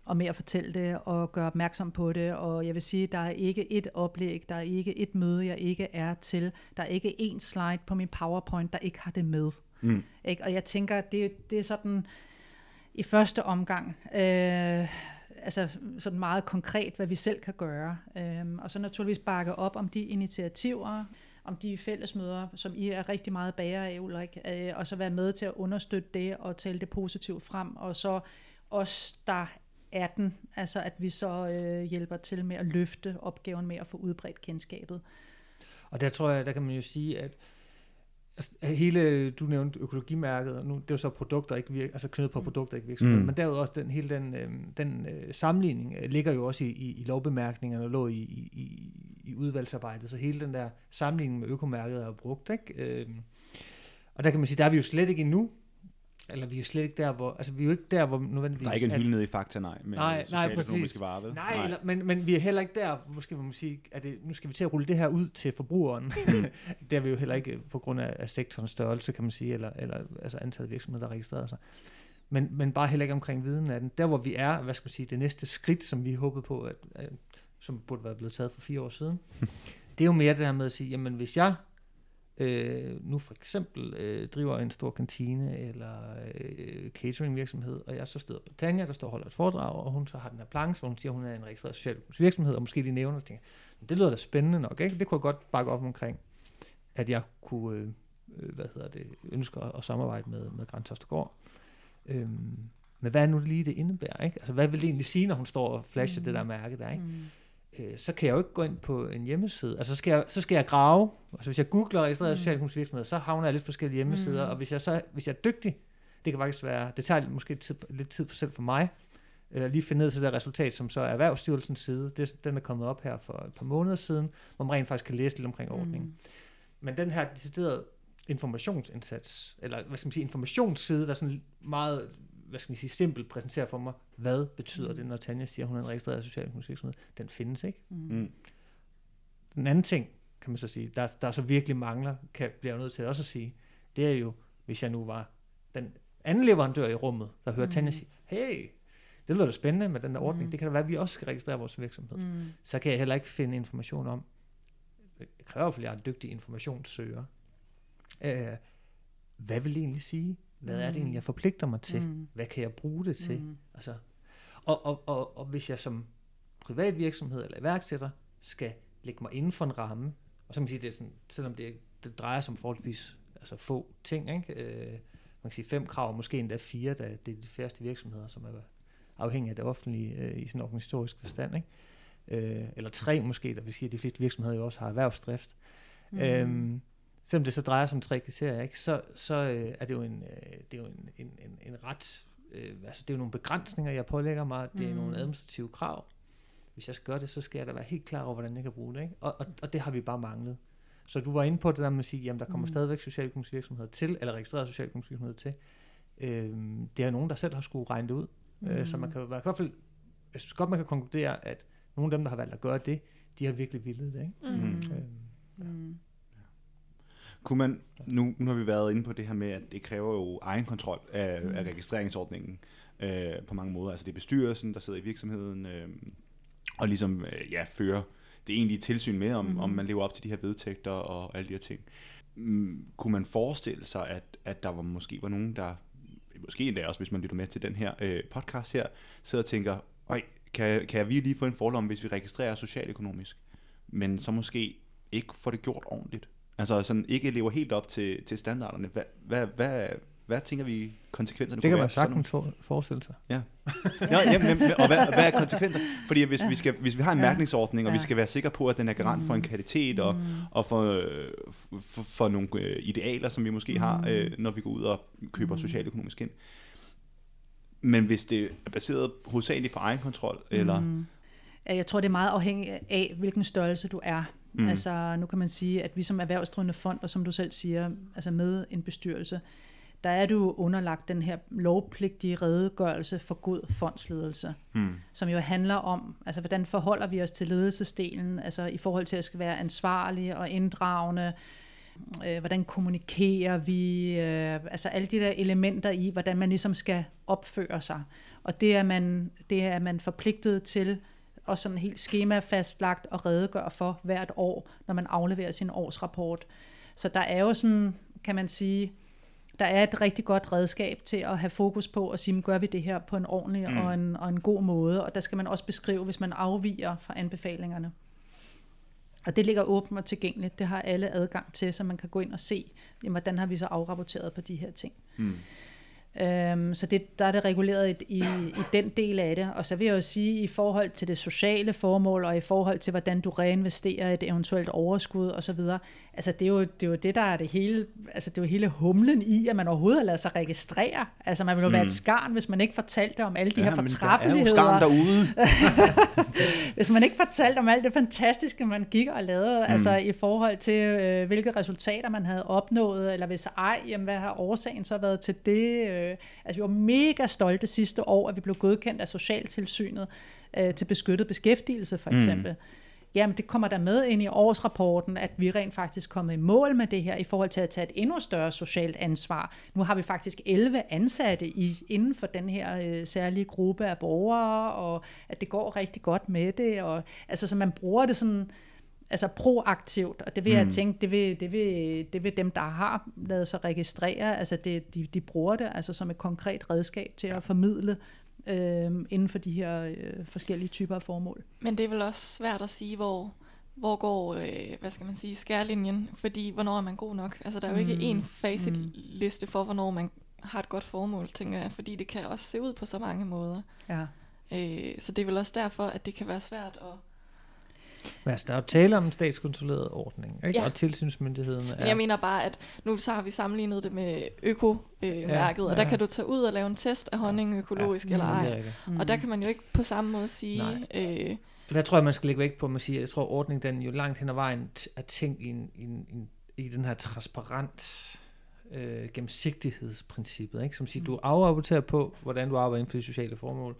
og med at fortælle det og gøre opmærksom på det. Og jeg vil sige, der er ikke et oplæg, der er ikke et møde, jeg ikke er til. Der er ikke én slide på min PowerPoint, der ikke har det med. Mm. Ikke? Og jeg tænker, det, det er sådan i første omgang, øh, altså sådan meget konkret, hvad vi selv kan gøre. Øhm, og så naturligvis bakke op om de initiativer, om de fællesmøder, som I er rigtig meget bærer af, Ulrik, øh, og så være med til at understøtte det og tale det positivt frem, og så os, der er den, altså at vi så øh, hjælper til med at løfte opgaven med at få udbredt kendskabet. Og der tror jeg, der kan man jo sige, at altså, hele, du nævnte økologimærket, og nu, det er jo så produkter, ikke virke, altså knyttet på Mm. produkter, ikke virksomheder, Mm. men derudover også den, hele den, øh, den øh, sammenligning øh, ligger jo også i, i, i lovbemærkningerne og lå i, i, i, udvalgsarbejdet, så hele den der sammenligning med økomærket er brugt, ikke? Øh, og der kan man sige, der er vi jo slet ikke endnu, eller vi er jo slet ikke der, hvor, altså vi er jo ikke der, hvor nødvendigvis... Der er ikke en hylde nede i Fakta, nej. Med Nej, nej, præcis. Varer, vel? Nej, nej. Eller, men, men vi er heller ikke der, måske hvor man sige, at det, nu skal vi til at rulle det her ud til forbrugeren. Mm. det er vi jo heller ikke på grund af, af sektorens størrelse, kan man sige, eller, eller altså antallet af virksomheder, der registrerer sig. Men, men bare heller ikke omkring viden af den. Der hvor vi er, hvad skal man sige, det næste skridt, som vi håbede på, at, at, som burde være blevet taget for fire år siden, det er jo mere det her med at sige, jamen hvis jeg øh, nu for eksempel øh, driver en stor kantine eller øh, catering virksomhed, og jeg så støder på Tanja, der står og holder et foredrag, og hun så har den her planche, hvor hun siger, at hun er en registreret socialøkonomisk virksomhed, og måske lige nævner, og tænker, det lyder da spændende nok, ikke? Det kunne jeg godt bakke op omkring, at jeg kunne, øh, øh, hvad hedder det, ønske at, samarbejde med, med Grand Tostergaard. Øhm, men hvad er nu lige det indebærer, ikke? Altså, hvad vil det egentlig sige, når hun står og flasher mm. det der mærke der, ikke? Mm. Øh, så kan jeg jo ikke gå ind på en hjemmeside. Altså, så skal jeg, så skal jeg grave. Altså, hvis jeg googler registreret Mm. mm. socialøkonomisk virksomhed, så havner jeg lidt forskellige hjemmesider. Mm. Mm. Og hvis jeg, så, hvis jeg er dygtig, det kan faktisk være, det tager måske tid, lidt tid for selv for mig, eller lige finde ned til det resultat, som så er Erhvervsstyrelsens side. Det, den er kommet op her for et par måneder siden, hvor man rent faktisk kan læse lidt omkring ordningen. Mm. Men den her deciderede informationsindsats, eller hvad skal man sige, informationsside, der sådan meget, hvad skal man sige, simpelt præsenterer for mig, hvad betyder Mm. det, når Tanja siger, at hun er en registreret socialøkonomisk virksomhed, den findes ikke. Mm. Mm. Den anden ting, kan man så sige, der, der så virkelig mangler, kan, bliver jeg nødt til også at sige, det er jo, hvis jeg nu var den anden leverandør i rummet, der hører Mm. Tanja sige, hey, det lyder da spændende med den der ordning, Mm. det kan da være, at vi også skal registrere vores virksomhed. Mm. Så kan jeg heller ikke finde information om, det kræver fald, at jeg er en dygtig informationssøger. Øh, hvad vil det egentlig sige? Hvad er det Mm. egentlig, jeg forpligter mig til? Mm. Hvad kan jeg bruge det til? Mm. Altså, og, og, og, og hvis jeg som privat virksomhed eller iværksætter skal lægge mig inden for en ramme, og så kan man sige, det er sådan, selvom det, det drejer sig om forholdsvis altså få ting, ikke? Øh, man kan sige fem krav, måske endda fire, da det er de færreste virksomheder, som er afhængige af det offentlige øh, i sådan en organisatorisk forstand, ikke? Øh, eller tre måske, der vil sige, at de fleste virksomheder jo også har erhvervsdrift. Mm. Øhm, selvom det så drejer sig om tre kriterier, ikke, så, så øh, er det jo en, øh, det er jo en, en, en, en ret, øh, altså det er jo nogle begrænsninger, jeg pålægger mig, det er Mm. nogle administrative krav. Hvis jeg skal gøre det, så skal jeg da være helt klar over, hvordan jeg kan bruge det. Ikke? Og, og, og det har vi bare manglet. Så du var inde på det der med at sige, jamen der kommer Mm. stadigvæk socialøkonomiske virksomheder til, eller registrerede socialøkonomiske virksomheder til. Øhm, det er nogen, der selv har skulle regne det ud. Mm. Øh, så man kan i hvert fald, jeg synes godt, man kan konkludere, at nogle af dem, der har valgt at gøre det, de har virkelig villet det. Ikke? Mm. Mm. Øhm, Mm. Kunne man, nu, nu har vi været inde på det her med, at det kræver jo egen kontrol af, mm. af registreringsordningen øh, på mange måder. Altså det er bestyrelsen, der sidder i virksomheden, øh, og ligesom øh, ja, fører det egentlige tilsyn med, om, mm. om man lever op til de her vedtægter og alle de her ting. Mm, kunne man forestille sig, at, at der var måske var nogen, der, måske endda også, hvis man lytter med til den her øh, podcast her, sidder og tænker, Øj, kan, kan vi lige få en fordom, hvis vi registrerer socialøkonomisk, men så måske ikke får det gjort ordentligt? Altså sådan ikke lever helt op til, til standarderne. Hvad, hvad, hvad, hvad tænker vi konsekvenserne Det kan være? man sagtens for, forestille sig. Ja. ja jamen, jamen, og hvad, hvad er konsekvenser? Fordi hvis, vi, skal, hvis vi har en Ja. mærkningsordning, og vi Ja. skal være sikre på, at den er garant for en Mm. kvalitet og, Mm. og for, for, for nogle øh, idealer, som vi måske har, Mm. øh, når vi går ud og køber Mm. socialøkonomisk ind. Men hvis det er baseret hovedsageligt på egen kontrol, eller... Mm. Ja, Jeg tror, det er meget afhængigt af, hvilken størrelse du er. Mm. Altså, nu kan man sige, at vi som erhvervsdrivende fond, og som du selv siger, altså med en bestyrelse, der er du underlagt den her lovpligtige redegørelse for god fondsledelse, Mm. som jo handler om, altså hvordan forholder vi os til ledelsesdelen, altså i forhold til at skal være ansvarlige og inddragende, øh, hvordan kommunikerer vi, øh, altså alle de der elementer i, hvordan man ligesom skal opføre sig. Og det er man, det er man forpligtet til, og sådan helt skema fastlagt og redegøre for hvert år, når man afleverer sin årsrapport. Så der er jo sådan, kan man sige, der er et rigtig godt redskab til at have fokus på at sige, "Men gør vi det her på en ordentlig mm. og, en, og en god måde, og der skal man også beskrive, hvis man afviger fra anbefalingerne. Og det ligger åbent og tilgængeligt, det har alle adgang til, så man kan gå ind og se, jamen, hvordan har vi så afrapporteret på de her ting. Mm. Øhm, så det, der er det reguleret i, i, i den del af det. Og så vil jeg jo sige, i forhold til det sociale formål, og i forhold til, hvordan du reinvesterer et eventuelt overskud osv., altså det er, jo, det er jo det, der er det hele, altså det er jo hele humlen i, at man overhovedet har ladet sig registrere. Altså man ville jo mm. være et skarn, hvis man ikke fortalte om alle de ja, her men der er fortræffeligheder. derude. Hvis man ikke fortalte om alt det fantastiske, man gik og lavede, mm. altså i forhold til, øh, hvilke resultater man havde opnået, eller hvis ej, jamen, hvad har årsagen så været til det? Øh, altså vi var mega stolte sidste år, at vi blev godkendt af Socialtilsynet øh, til beskyttet beskæftigelse for Mm. eksempel. Mm. Jamen det kommer der med ind i årsrapporten, at vi rent faktisk er kommet i mål med det her, i forhold til at tage et endnu større socialt ansvar. Nu har vi faktisk 11 ansatte i, inden for den her øh, særlige gruppe af borgere, og at det går rigtig godt med det. Og, altså så man bruger det sådan altså proaktivt, og det vil mm. Mm. jeg tænke, det vil, det, vil, det vil dem, der har lavet sig registrere, altså det, de, de bruger det altså som et konkret redskab til at formidle øh, inden for de her øh, forskellige typer af formål. Men det er vel også svært at sige, hvor, hvor går, øh, hvad skal man sige, skærlinjen, fordi hvornår er man god nok? Altså der er jo ikke Mm, en facitliste for, hvornår man har et godt formål, tænker jeg, fordi det kan også se ud på så mange måder. Ja. Øh, så det er vel også derfor, at det kan være svært at... Men altså, der er jo tale om en statskontrolleret ordning, ikke? Ja. og tilsynsmyndigheden Men er... jeg mener bare, at nu så har vi sammenlignet det med øko-mærket, og der ja. kan du tage ud og lave en test af honning økologisk Ja. eller ej. Mm. Og der kan man jo ikke på samme måde sige, Nej. øh, Der tror jeg, man skal lægge vægt på, at man siger, jeg tror, ordningen den jo langt hen ad vejen er tænkt i, en, i, en, i, en, i den her transparent øh, gennemsigtighedsprincippet, ikke? som siger, Mm. du afrapporterer på, hvordan du arbejder inden for de sociale formål, Mm.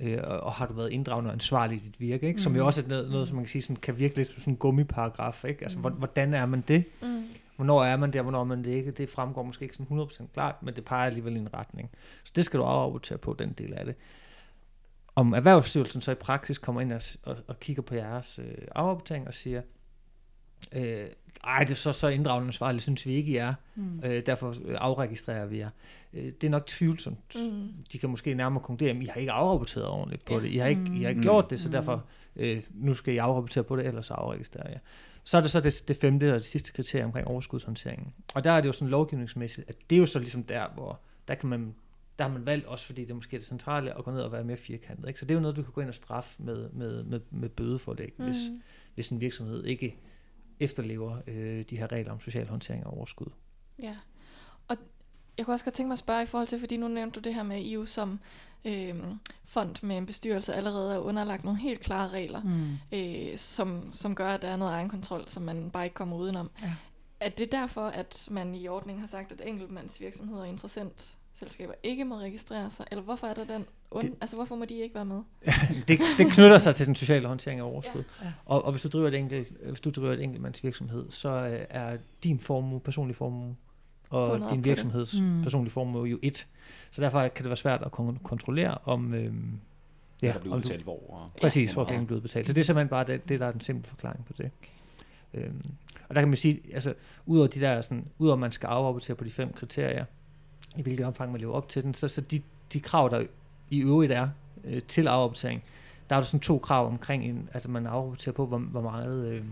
Øh, og, og har du været inddragende og ansvarlig i dit virke, ikke? som jo Mm. også er noget, noget, som man kan sige, sådan, kan virke lidt som sådan en gummiparagraf. Ikke? Altså, Mm. mm. hvordan er man det? mm, Hvornår er man der, hvornår er man det ikke? Det fremgår måske ikke sådan 100% klart, men det peger alligevel i en retning. Så det skal du afrapportere på, den del af det. Om Erhvervsstyrelsen så i praksis kommer ind og, og, og kigger på jeres øh, afrapportering og siger, øh, ej, det er så, så inddragende ansvarligt, synes vi ikke, I er. Mm. Øh, derfor afregistrerer vi jer. Øh, det er nok tvivlsomt. mm, De kan måske nærmere konkludere, at I har ikke afrapporteret ordentligt på Ja. det. I har ikke, I har ikke Mm. gjort det, så Mm. derfor øh, nu skal I afrapportere på det, ellers så afregistrerer jeg. Så er det så det, det femte og det sidste kriterie omkring overskudshåndteringen. Og der er det jo sådan lovgivningsmæssigt, at det er jo så ligesom der, hvor der kan man der har man valgt også, fordi det er måske det centrale, at gå ned og være mere firkantet. Ikke? Så det er jo noget, du kan gå ind og straffe med, med, med, med bødeforlæg, mm. hvis, mm. hvis en virksomhed ikke efterlever øh, de her regler om social håndtering og overskud. Ja, og jeg kunne også godt tænke mig at spørge i forhold til, fordi nu nævnte du det her med EU som øh, fond med en bestyrelse allerede er underlagt nogle helt klare regler, Mm. øh, som, som gør, at der er noget egenkontrol, som man bare ikke kommer udenom. Ja. Er det derfor, at man i ordningen har sagt, at enkeltmandsvirksomheder og interessent selskaber ikke må registrere sig? Eller hvorfor er der den und- Det- altså hvorfor må de ikke være med? det, det knytter sig til den sociale håndtering af overskud. Ja. Ja. Og, og hvis du driver et enkelt, hvis du driver et enkeltmandsvirksomhed, så øh, er din formue, personlig formue, og Bundet din virksomheds Mm. personlige formue jo et. Så derfor kan det være svært at kon- kontrollere, om, øhm, Ja, der bliver udbetalt hvor. Og... præcis, hvor Ja. pengene bliver udbetalt. Så det er simpelthen bare det, det der er den simple forklaring på det. Øhm, og der kan man sige, altså, udover de der, sådan, udover man skal afrapportere på de fem kriterier, i hvilket omfang man lever op til den, så, så de, de krav, der i øvrigt er øh, til afrapportering, der er der sådan to krav omkring, en, altså man afrapporterer på, hvor, hvor meget, øh,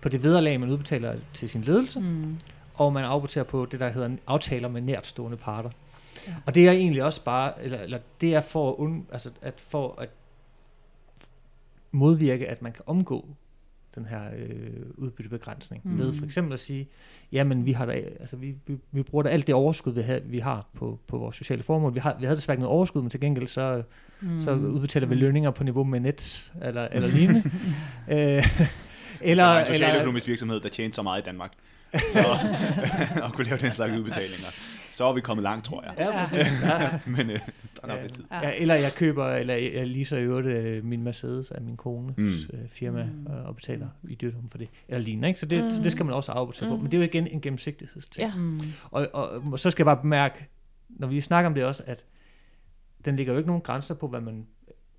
på det vederlag, man udbetaler til sin ledelse, Mm. og man afrapporterer på det, der hedder aftaler med nærtstående parter. Ja. Og det er egentlig også bare, eller, eller det er for at, und, altså at for at modvirke, at man kan omgå den her øh, udbyttebegrænsning. Mm. Ved for eksempel at sige, jamen vi har da, altså vi, vi, vi bruger da alt det overskud, vi, har, vi har på, på vores sociale formål. Vi, har, vi havde desværre ikke noget overskud, men til gengæld så, mm. så udbetaler vi lønninger på niveau med net, eller, eller lignende. øh, Eller, eller, så var en eller, socialøkonomisk virksomhed, der tjente så meget i Danmark, så, og kunne lave den slags udbetalinger. Så er vi kommet langt, tror jeg. ja, præcis. Ja. Men øh, der er nok lidt tid. Ja. Eller jeg køber, eller jeg leaser i øvrigt øh, min Mercedes af min kones Mm. mm. øh, firma Mm. mm. og betaler i dyrtum for det. Eller lignende, ikke? Så det, mm. så Mm. det skal man også afbetale mm. på. Mm. Men det er jo igen en gennemsigtighedsting. Ja. Mm. Og, og, og så skal jeg bare bemærke, når vi snakker om det også, at den ligger jo ikke nogen grænser på, hvad man...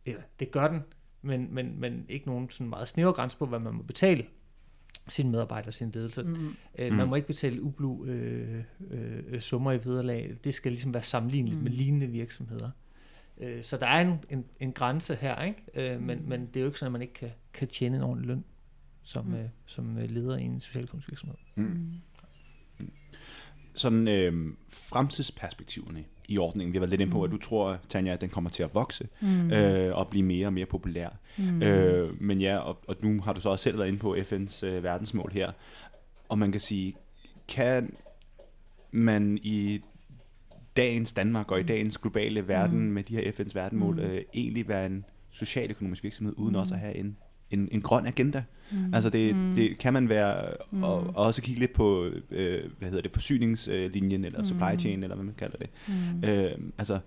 Eller det gør den, men, men, men ikke nogen sådan meget snævre grænser på, hvad man må betale sine medarbejdere, sin ledelse. Mm. Mm. Øh, Mm. Man må ikke betale ublu øh, øh, summer i vederlag. Det skal ligesom være sammenligneligt mm. Mm. med lignende virksomheder. Øh, så der er en, en, en grænse her, ikke? Øh, men, Mm. men det er jo ikke sådan, at man ikke kan, kan tjene en ordentlig løn som, Mm. mm. øh, som øh, leder i en socialøkonomisk virksomhed. Mm. Sådan øh, fremtidsperspektiverne i ordningen. Vi har været lidt inde på, at du tror, Tanja, at den kommer til at vokse Mm. øh, og blive mere og mere populær. Mm. Øh, men ja, og, og nu har du så også selv været inde på FN's øh, verdensmål her. Og man kan sige, kan man i dagens Danmark og i dagens globale verden Mm. med de her FN's verdensmål Mm. øh, egentlig være en socialøkonomisk virksomhed, uden Mm. også at have en, en, en grøn agenda? Mm. Altså det, Mm. det kan man være, Mm. og, og også kigge lidt på, øh, hvad hedder det, forsyningslinjen, eller supply Mm. chain, eller hvad man kalder det. Mm. Øh, altså,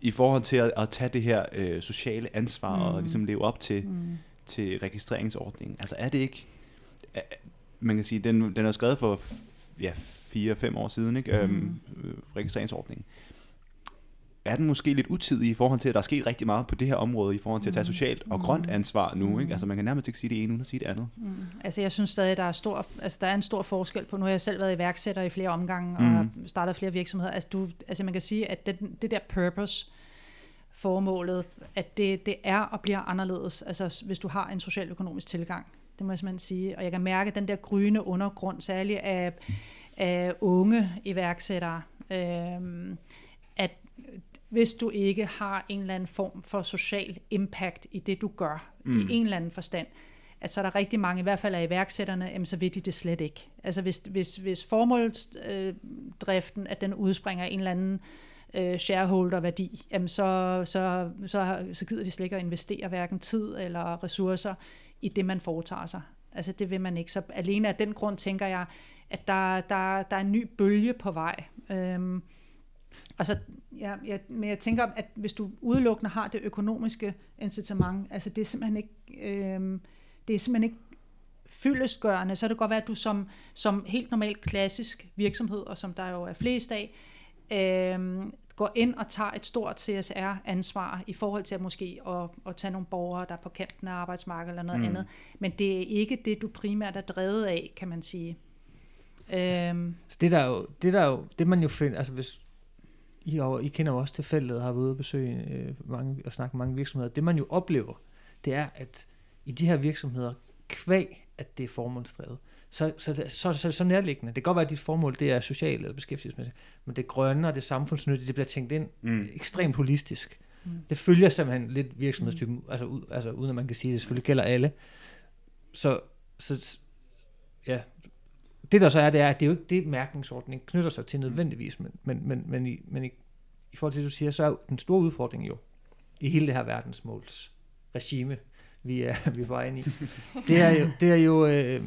i forhold til at, at tage det her øh, sociale ansvar mm. og ligesom leve op til, Mm. til registreringsordningen, altså er det ikke, er, man kan sige, den, den er skrevet for ja, fire-fem år siden, ikke? Øhm, Mm. øh, registreringsordningen. Er den måske lidt utidig i forhold til, at der er sket rigtig meget på det her område, i forhold til at tage Mm. socialt og Mm. grønt ansvar nu, ikke? Mm. Altså man kan nærmest ikke sige det ene, uden at sige det andet. Mm. Altså jeg synes stadig, der er, stor, altså, der er en stor forskel på, nu har jeg selv været iværksætter i flere omgange, og Mm. har startet flere virksomheder. Altså, du, altså man kan sige, at det, det der purpose, formålet, at det, det er og bliver anderledes, altså hvis du har en socialøkonomisk tilgang. Det må jeg simpelthen sige. Og jeg kan mærke den der gryende undergrund, særligt af, af unge iværksættere, øhm, at hvis du ikke har en eller anden form for social impact i det, du gør, mm. i en eller anden forstand, at så er der rigtig mange, i hvert fald af iværksætterne, jamen, så ved de det slet ikke. Altså hvis, hvis, hvis formålsdriften, at den udspringer en eller anden øh, shareholder-værdi, jamen så, så, så, så gider de slet ikke at investere hverken tid eller ressourcer i det, man foretager sig. Altså det vil man ikke. Så alene af den grund tænker jeg, at der, der, der er en ny bølge på vej. Øhm, Altså, ja, jeg, men jeg tænker, at hvis du udelukkende har det økonomiske incitament, altså det er simpelthen ikke, øhm, det er simpelthen ikke fyldestgørende, så er det godt være, at du som, som helt normal klassisk virksomhed, og som der jo er flest af, øhm, går ind og tager et stort CSR-ansvar i forhold til at måske at, at tage nogle borgere, der er på kanten af arbejdsmarkedet eller noget Mm. andet. Men det er ikke det, du primært er drevet af, kan man sige. Øhm, Så det der er jo, det der er jo, det man jo finder, altså hvis, I, jo- I kender jo også til feltet og har været ude og besøge øh, mange, og snakke med mange virksomheder. Det man jo oplever, det er, at i de her virksomheder, kvæg, at det er formålsdrevet, så, så, så, så, så, så nærliggende. Det kan godt være, at dit formål det er socialt eller beskæftigelsesmæssigt, men det grønne og det samfundsnyttige, det bliver tænkt ind Mm. ekstremt holistisk. Mm. Det følger simpelthen lidt virksomhedstypen, mm. altså, ud, altså uden at man kan sige, at det selvfølgelig gælder alle. Så, så ja, det der så er, det er, at det er jo ikke det, mærkningsordning knytter sig til nødvendigvis, men, men, men, men, i, men i, i forhold til det, du siger, så er jo den store udfordring jo, i hele det her verdensmåls regime, vi er, vi er på vej ind i, det er jo, det er jo, øh,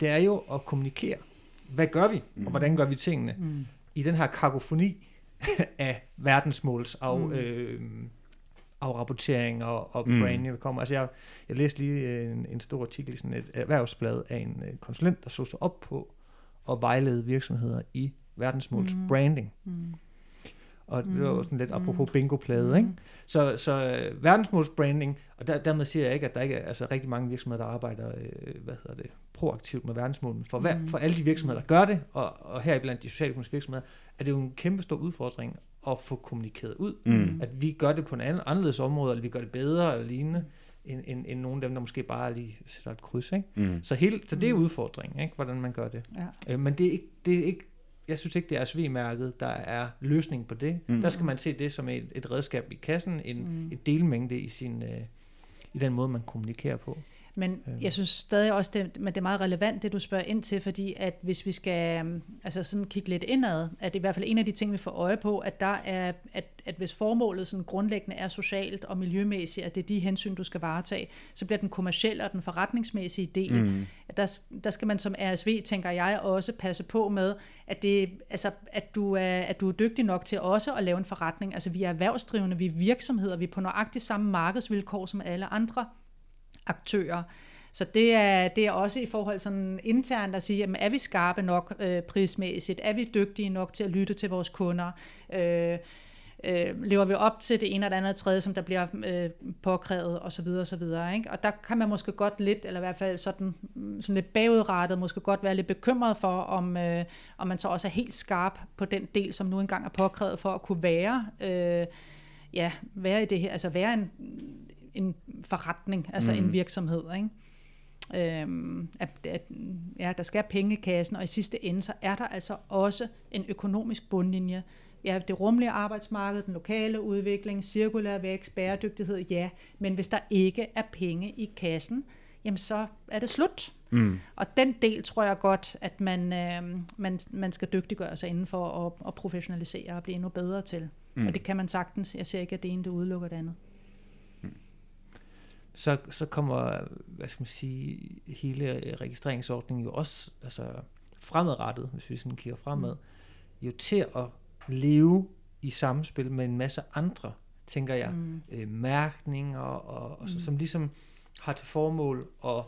det er jo at kommunikere. Hvad gør vi, og hvordan gør vi tingene? mm. i den her kakofoni af verdensmåls af, Mm. øh, afrapportering og, og Mm. branding, der kommer. Altså jeg, jeg læste lige en, en stor artikel i sådan et erhvervsblad af en øh, konsulent, der så sig op på at vejlede virksomheder i verdensmåls Mm. branding. Mm. Og det var jo sådan lidt Mm. apropos bingo-plade, ikke? Så, så øh, verdensmålsbranding, og der, dermed siger jeg ikke, at der ikke er altså, rigtig mange virksomheder, der arbejder øh, hvad hedder det, proaktivt med verdensmålene. For, hver, Mm. for alle de virksomheder, der gør det, og, og heriblandt de socialøkonomiske virksomheder, er det jo en kæmpe stor udfordring at få kommunikeret ud. Mm. At vi gør det på en anden, anderledes område, eller vi gør det bedre eller lignende, end, end, end nogle af dem, der måske bare lige sætter et kryds. Ikke? Mm. Så, hele, så det er Mm. udfordringen, ikke? hvordan man gør det. Ja. Øh, men det er ikke, det er ikke, jeg synes ikke, det er SV-mærket, der er løsningen på det. Mm. Der skal man se det som et, et redskab i kassen, en, mm. et delmængde i, sin, øh, i den måde, man kommunikerer på. Men Øhm. jeg synes stadig også, det, men det er meget relevant, det du spørger ind til, fordi at hvis vi skal øhm, altså sådan kigge lidt indad, at det i hvert fald en af de ting, vi får øje på, at der er, at, at hvis formålet sådan grundlæggende er socialt og miljømæssigt, at det er de hensyn, du skal varetage, så bliver den kommercielle og den forretningsmæssige del, Mm. der, der skal man som RSV, tænker jeg, også passe på med, at, det, altså, at, du er, at du er dygtig nok til også at lave en forretning. Altså vi er erhvervsdrivende, vi er virksomheder, vi er på nøjagtigt samme markedsvilkår som alle andre aktører. Så det er, det er også i forhold sådan internt at sige, jamen, er vi skarpe nok øh, prismæssigt? Er vi dygtige nok til at lytte til vores kunder? Øh, øh, lever vi op til det ene eller andet tredje, som der bliver øh, påkrævet osv. osv. Ikke? Og der kan man måske godt lidt, eller i hvert fald sådan, sådan lidt bagudrettet, måske godt være lidt bekymret for, om, øh, om man så også er helt skarp på den del, som nu engang er påkrævet for at kunne være, øh, ja, være i det her, altså være en, en forretning, altså mm. en virksomhed, ikke? Øhm, at, at ja, der skal penge i kassen, og i sidste ende, så er der altså også en økonomisk bundlinje. Ja, det rummelige arbejdsmarked, den lokale udvikling, cirkulær vækst, bæredygtighed, ja, men hvis der ikke er penge i kassen, jamen så er det slut. Mm. Og den del tror jeg godt, at man, øh, man, man skal dygtiggøre sig inden for at, at professionalisere og blive endnu bedre til. Mm. Og det kan man sagtens. Jeg ser ikke, at det ene det udelukker det andet. Så, så kommer, hvad skal man sige, hele registreringsordningen jo også altså fremadrettet, hvis vi sådan kigger fremad, jo til at leve i samspil med en masse andre, tænker jeg, Mm. øh, mærkninger, og, og, mm. som ligesom har til formål at,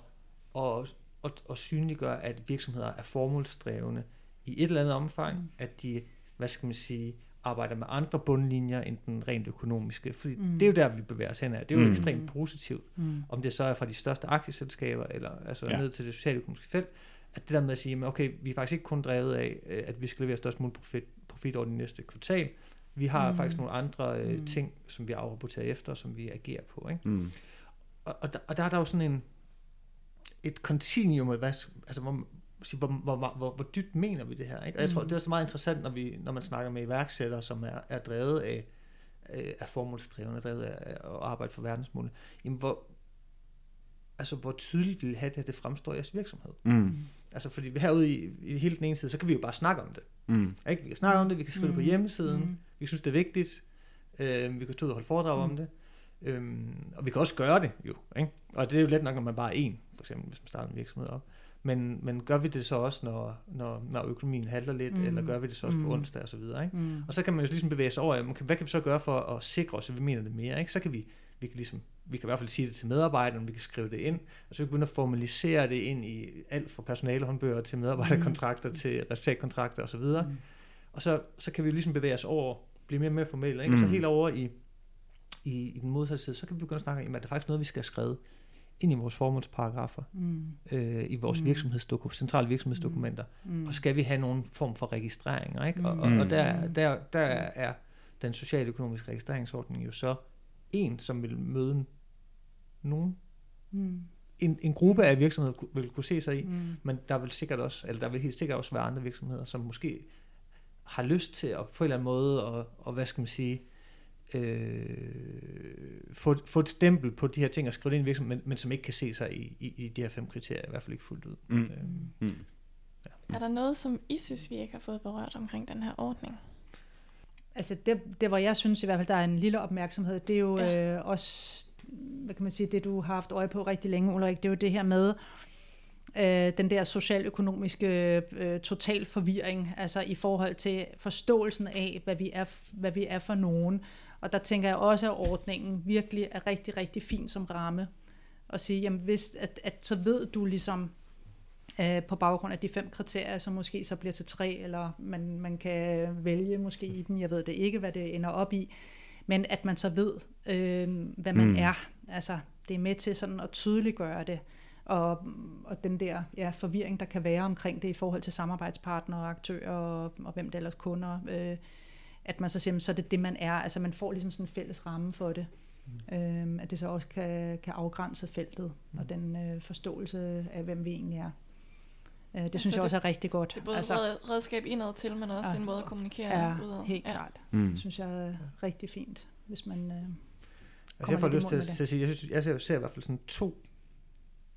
at, at, at synliggøre, at virksomheder er formålsdrevne i et eller andet omfang, mm. at de, hvad skal man sige, arbejder med andre bundlinjer end den rent økonomiske. Fordi mm. det er jo der, vi bevæger os hen af. Det er jo Mm. ekstremt positivt. Mm. Om det så er fra de største aktieselskaber, eller altså Ja. ned til det socialøkonomiske felt, at det der med at sige, men okay, vi er faktisk ikke kun drevet af, øh, at vi skal levere størst mulig profit, profit over det næste kvartal. Vi har Mm. faktisk nogle andre øh, Mm. ting, som vi afrapporterer efter, som vi agerer på. Ikke? Mm. Og, og, der, og der er der jo sådan en, et continuum, altså hvor, sige, hvor, hvor, hvor, hvor, dybt mener vi det her? Ikke? Og jeg tror, Mm. det er så meget interessant, når, vi, når man snakker med iværksættere, som er, er drevet af, af af formålsdrevne, drevet af at arbejde for verdensmålene. Jamen, hvor, altså, hvor tydeligt vil have det, at det fremstår i jeres virksomhed? Mm. Altså, fordi herude i, i hele den ene side, så kan vi jo bare snakke om det. Mm. Ikke? Vi kan snakke om det, vi kan skrive mm. det på Mm. hjemmesiden, Mm. mm. vi synes, det er vigtigt, øh, vi kan tage ud og holde foredrag mm. Mm. om det, øhm, og vi kan også gøre det jo. Ikke? Og det er jo let nok, når man bare er en, for eksempel, hvis man starter en virksomhed op. Men, men gør vi det så også, når, når, når økonomien halter lidt, mm. Eller gør vi det så også mm. På onsdag og så videre, ikke? Mm. Og så kan man jo ligesom bevæge sig over, jamen, hvad kan vi så gøre for at sikre os, at vi mener det mere, ikke? Så kan vi, vi kan ligesom, vi kan i hvert fald sige det til medarbejderne, vi kan skrive det ind, og så kan vi begynde at formalisere det ind i alt fra personalehåndbøger til medarbejderkontrakter mm. til resultatkontrakter og så videre. Mm. Og så, så kan vi jo ligesom bevæge os over, blive mere og mere formelle, ikke? Og så Mm. helt over i, i, i den modsatte side, så kan vi begynde at snakke om, at det er faktisk noget, vi skal have skrevet ind i vores formålsparagrafer, Mm. øh, i vores Mm. mm. virksomhedsdoku, centrale virksomhedsdokumenter, Mm. og skal vi have nogen form for registreringer, ikke? Og, og, Mm. og der, der, der er den socialøkonomiske registreringsordning jo så en, som vil møde nogen, Mm. en, en gruppe af virksomheder vil kunne se sig i, Mm. men der vil sikkert også, eller der vil helt sikkert også være andre virksomheder, som måske har lyst til at på en eller anden måde, og, og hvad skal man sige, øh, få, få et stempel på de her ting og skrive det ind i virksomheden, men, men som ikke kan se sig i, i, i de her fem kriterier, i hvert fald ikke fuldt ud. Mm. Øhm, Mm. Er der noget, som I synes, vi ikke har fået berørt omkring den her ordning? Altså det, det, hvor jeg synes i hvert fald, der er en lille opmærksomhed, det er jo Ja. øh, også, hvad kan man sige, det du har haft øje på rigtig længe, Ulrik, det er jo det her med, øh, den der socialøkonomiske øh, total forvirring, altså i forhold til forståelsen af, hvad vi er, hvad vi er for nogen. Og der tænker jeg også, at ordningen virkelig er rigtig, rigtig fin som ramme. Og sige, jamen hvis, at, at så ved du ligesom, øh, på baggrund af de fem kriterier, som måske så bliver til tre, eller man, man kan vælge måske i den, jeg ved det ikke, hvad det ender op i, men at man så ved, øh, hvad man mm. er. Altså, det er med til sådan at tydeliggøre det, og, og den der ja, forvirring, der kan være omkring det i forhold til samarbejdspartnere og aktører, og, og hvem det ellers kunder, øh, at man så siger, så er det det, man er. Altså, man får ligesom sådan en fælles ramme for det. Mm. Øh, at det så også kan, kan afgrænse feltet, mm. og den øh, forståelse af, hvem vi egentlig er. Øh, det altså synes jeg også er rigtig godt. Det er både altså, redskab indad til, men også ja, en måde at kommunikere ja, udad. helt ja. klart. Mm. Det synes jeg er rigtig fint, hvis man øh, altså, jeg får lyst til at, til at sige, jeg, synes, jeg ser, ser i hvert fald sådan to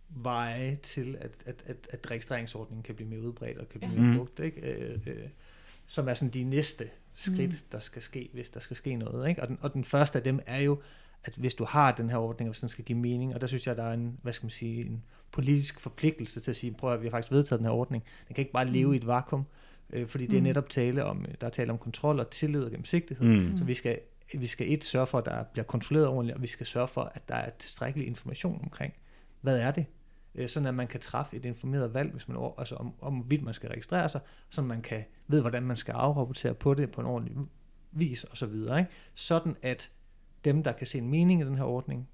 veje til, at, at, at, at registreringsordningen kan blive mere udbredt og kan blive ja. mere mm. brugt, ikke? Øh, øh, som er sådan de næste skridt, mm. der skal ske, hvis der skal ske noget. Ikke? Og, den, og den første af dem er jo, at hvis du har den her ordning, og hvis den skal give mening, og der synes jeg, der er en, hvad skal man sige, en politisk forpligtelse til at sige, prøv at vi har faktisk vedtaget den her ordning. Den kan ikke bare leve mm. i et vakuum, øh, fordi det er mm. netop tale om, der er tale om kontrol og tillid og gennemsigtighed. Mm. Så vi skal, vi skal et sørge for, at der bliver kontrolleret ordentligt, og vi skal sørge for, at der er tilstrækkelig information omkring, hvad er det, øh, sådan at man kan træffe et informeret valg, hvis man, altså om, om hvorvidt man skal registrere sig, så man kan ved, hvordan man skal afrapportere på det på en ordentlig vis og så videre. Ikke? Sådan at dem, der kan se en mening i den her ordning,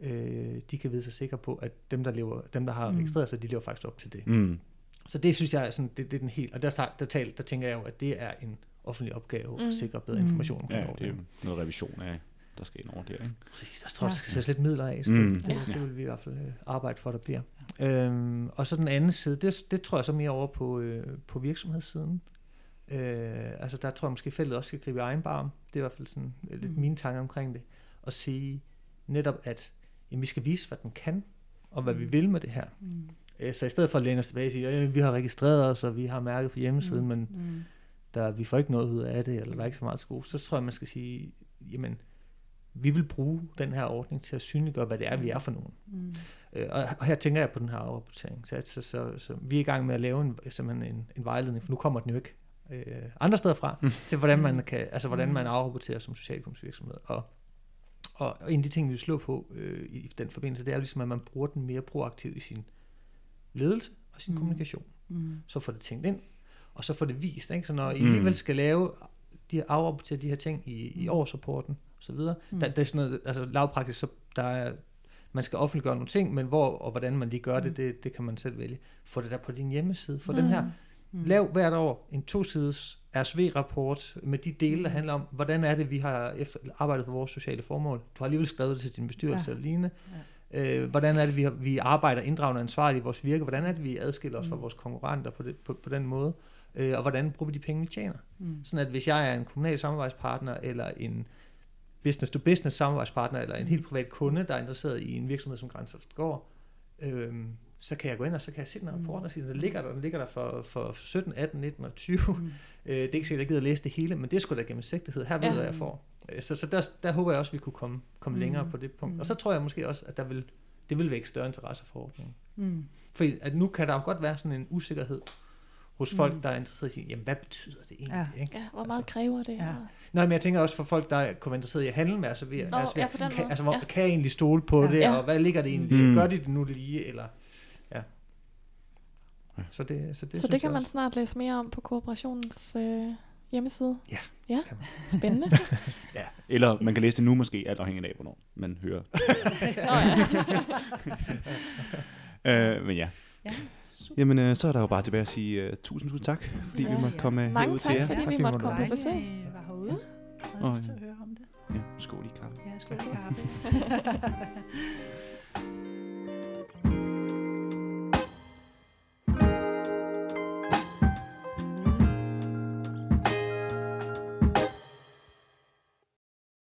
øh, de kan vide sig sikre på, at dem, der, lever, dem, der har mm. registreret sig, de lever faktisk op til det. Mm. Så det synes jeg er sådan, det, det er den helt, og der, der, der, der tænker jeg jo, at det er en offentlig opgave mm. at sikre bedre information mm. Ja, det er noget revision af, der skal ind over det, ikke? Præcis, der tror jeg, ja. der skal sættes lidt midler af, så mm. det, det, det, vil vi i hvert fald øh, arbejde for, der bliver. Øhm, og så den anden side, det, det tror jeg så mere over på, øh, på virksomhedssiden. Øh, altså der tror jeg måske feltet også skal gribe egen barm. Det er i hvert fald sådan øh, lidt mm. mine tanker omkring det. Og sige netop, at jamen, vi skal vise, hvad den kan, og hvad mm. vi vil med det her. Mm. Øh, så i stedet for at læne os tilbage og sige, at vi har registreret os, og vi har mærket på hjemmesiden, mm. men mm. Der, vi får ikke noget ud af det, eller der er ikke så meget skole, så tror jeg, man skal sige, jamen, vi vil bruge den her ordning til at synliggøre, hvad det er, vi er for nogen. Mm. Øh, og, og her tænker jeg på den her afrapportering. Så, så, så, så vi er i gang med at lave en, simpelthen en, en vejledning, for nu kommer den jo ikke øh, andre steder fra, mm. til hvordan man, kan, altså, hvordan man afrapporterer som socialkomstvirksomhed. Og, og, og en af de ting, vi vil slå på øh, i den forbindelse, det er jo ligesom, at man bruger den mere proaktivt i sin ledelse og sin mm. kommunikation. Mm. Så får det tænkt ind, og så får det vist. Ikke? Så når I mm. alligevel skal lave de afrapportere de her ting i, i mm. årsrapporten så videre, mm. der, der er sådan noget, altså lavpraktisk, så der er, man skal offentliggøre nogle ting, men hvor og hvordan man lige gør det, mm. det, det kan man selv vælge. Få det der på din hjemmeside, få mm. den her, mm. lav hvert år en to-sides RSV-rapport med de dele, der mm. handler om, hvordan er det, vi har arbejdet for vores sociale formål. Du har alligevel skrevet det til din bestyrelse ja. eller lignende. Ja. Øh, hvordan er det, vi, har, vi arbejder inddragende ansvarligt i vores virke? Hvordan er det, vi adskiller os mm. fra vores konkurrenter på, det, på, på den måde? øh, og hvordan bruger vi de penge, vi tjener. Mm. Sådan at hvis jeg er en kommunal samarbejdspartner, eller en business-to-business samarbejdspartner, eller en helt privat kunde, der er interesseret i en virksomhed som Grænseft går, øh, så kan jeg gå ind, og så kan jeg se den rapport og sige, den ligger der, den ligger der for, for 17, 18, 19 og 20. Mm. Øh, det er ikke sikkert, at jeg gider at læse det hele, men det er sgu da gennemsigtighed. Her ved jeg, hvad jeg får. Øh, så, så der, der håber jeg også, at vi kunne komme, komme mm. længere på det punkt. Mm. Og så tror jeg måske også, at der vil, det vil vække større interesse for ordningen. Mm. Fordi at nu kan der jo godt være sådan en usikkerhed hos folk, mm. der er interesseret i jamen hvad betyder det egentlig? Ja, ikke? ja hvor meget altså, kræver det? Ja. Nej, men jeg tænker også for folk, der kunne være interesseret i at handle med, altså, ved, Nå, altså, ja, kan, altså hvor, ja. kan jeg egentlig stole på ja. det, ja. og hvad ligger det egentlig? Mm. Gør de det nu lige, eller... Ja. Så det, så det, så det kan man også. snart læse mere om på kooperationens øh, hjemmeside? Ja. Ja, spændende. ja, eller man kan læse det nu måske, alt afhængigt af, hvornår man hører. Nå, ja. øh, men ja. ja. Super. Jamen, øh, så er der jo bare tilbage at sige uh, tusind, tusind tak, fordi ja, vi måtte komme ja. Mange tak, til jer. fordi vi måtte komme på besøg. Jeg var herude. Jeg havde lyst til at høre om det. Ja, skål i kaffe. Ja, skål i kaffe.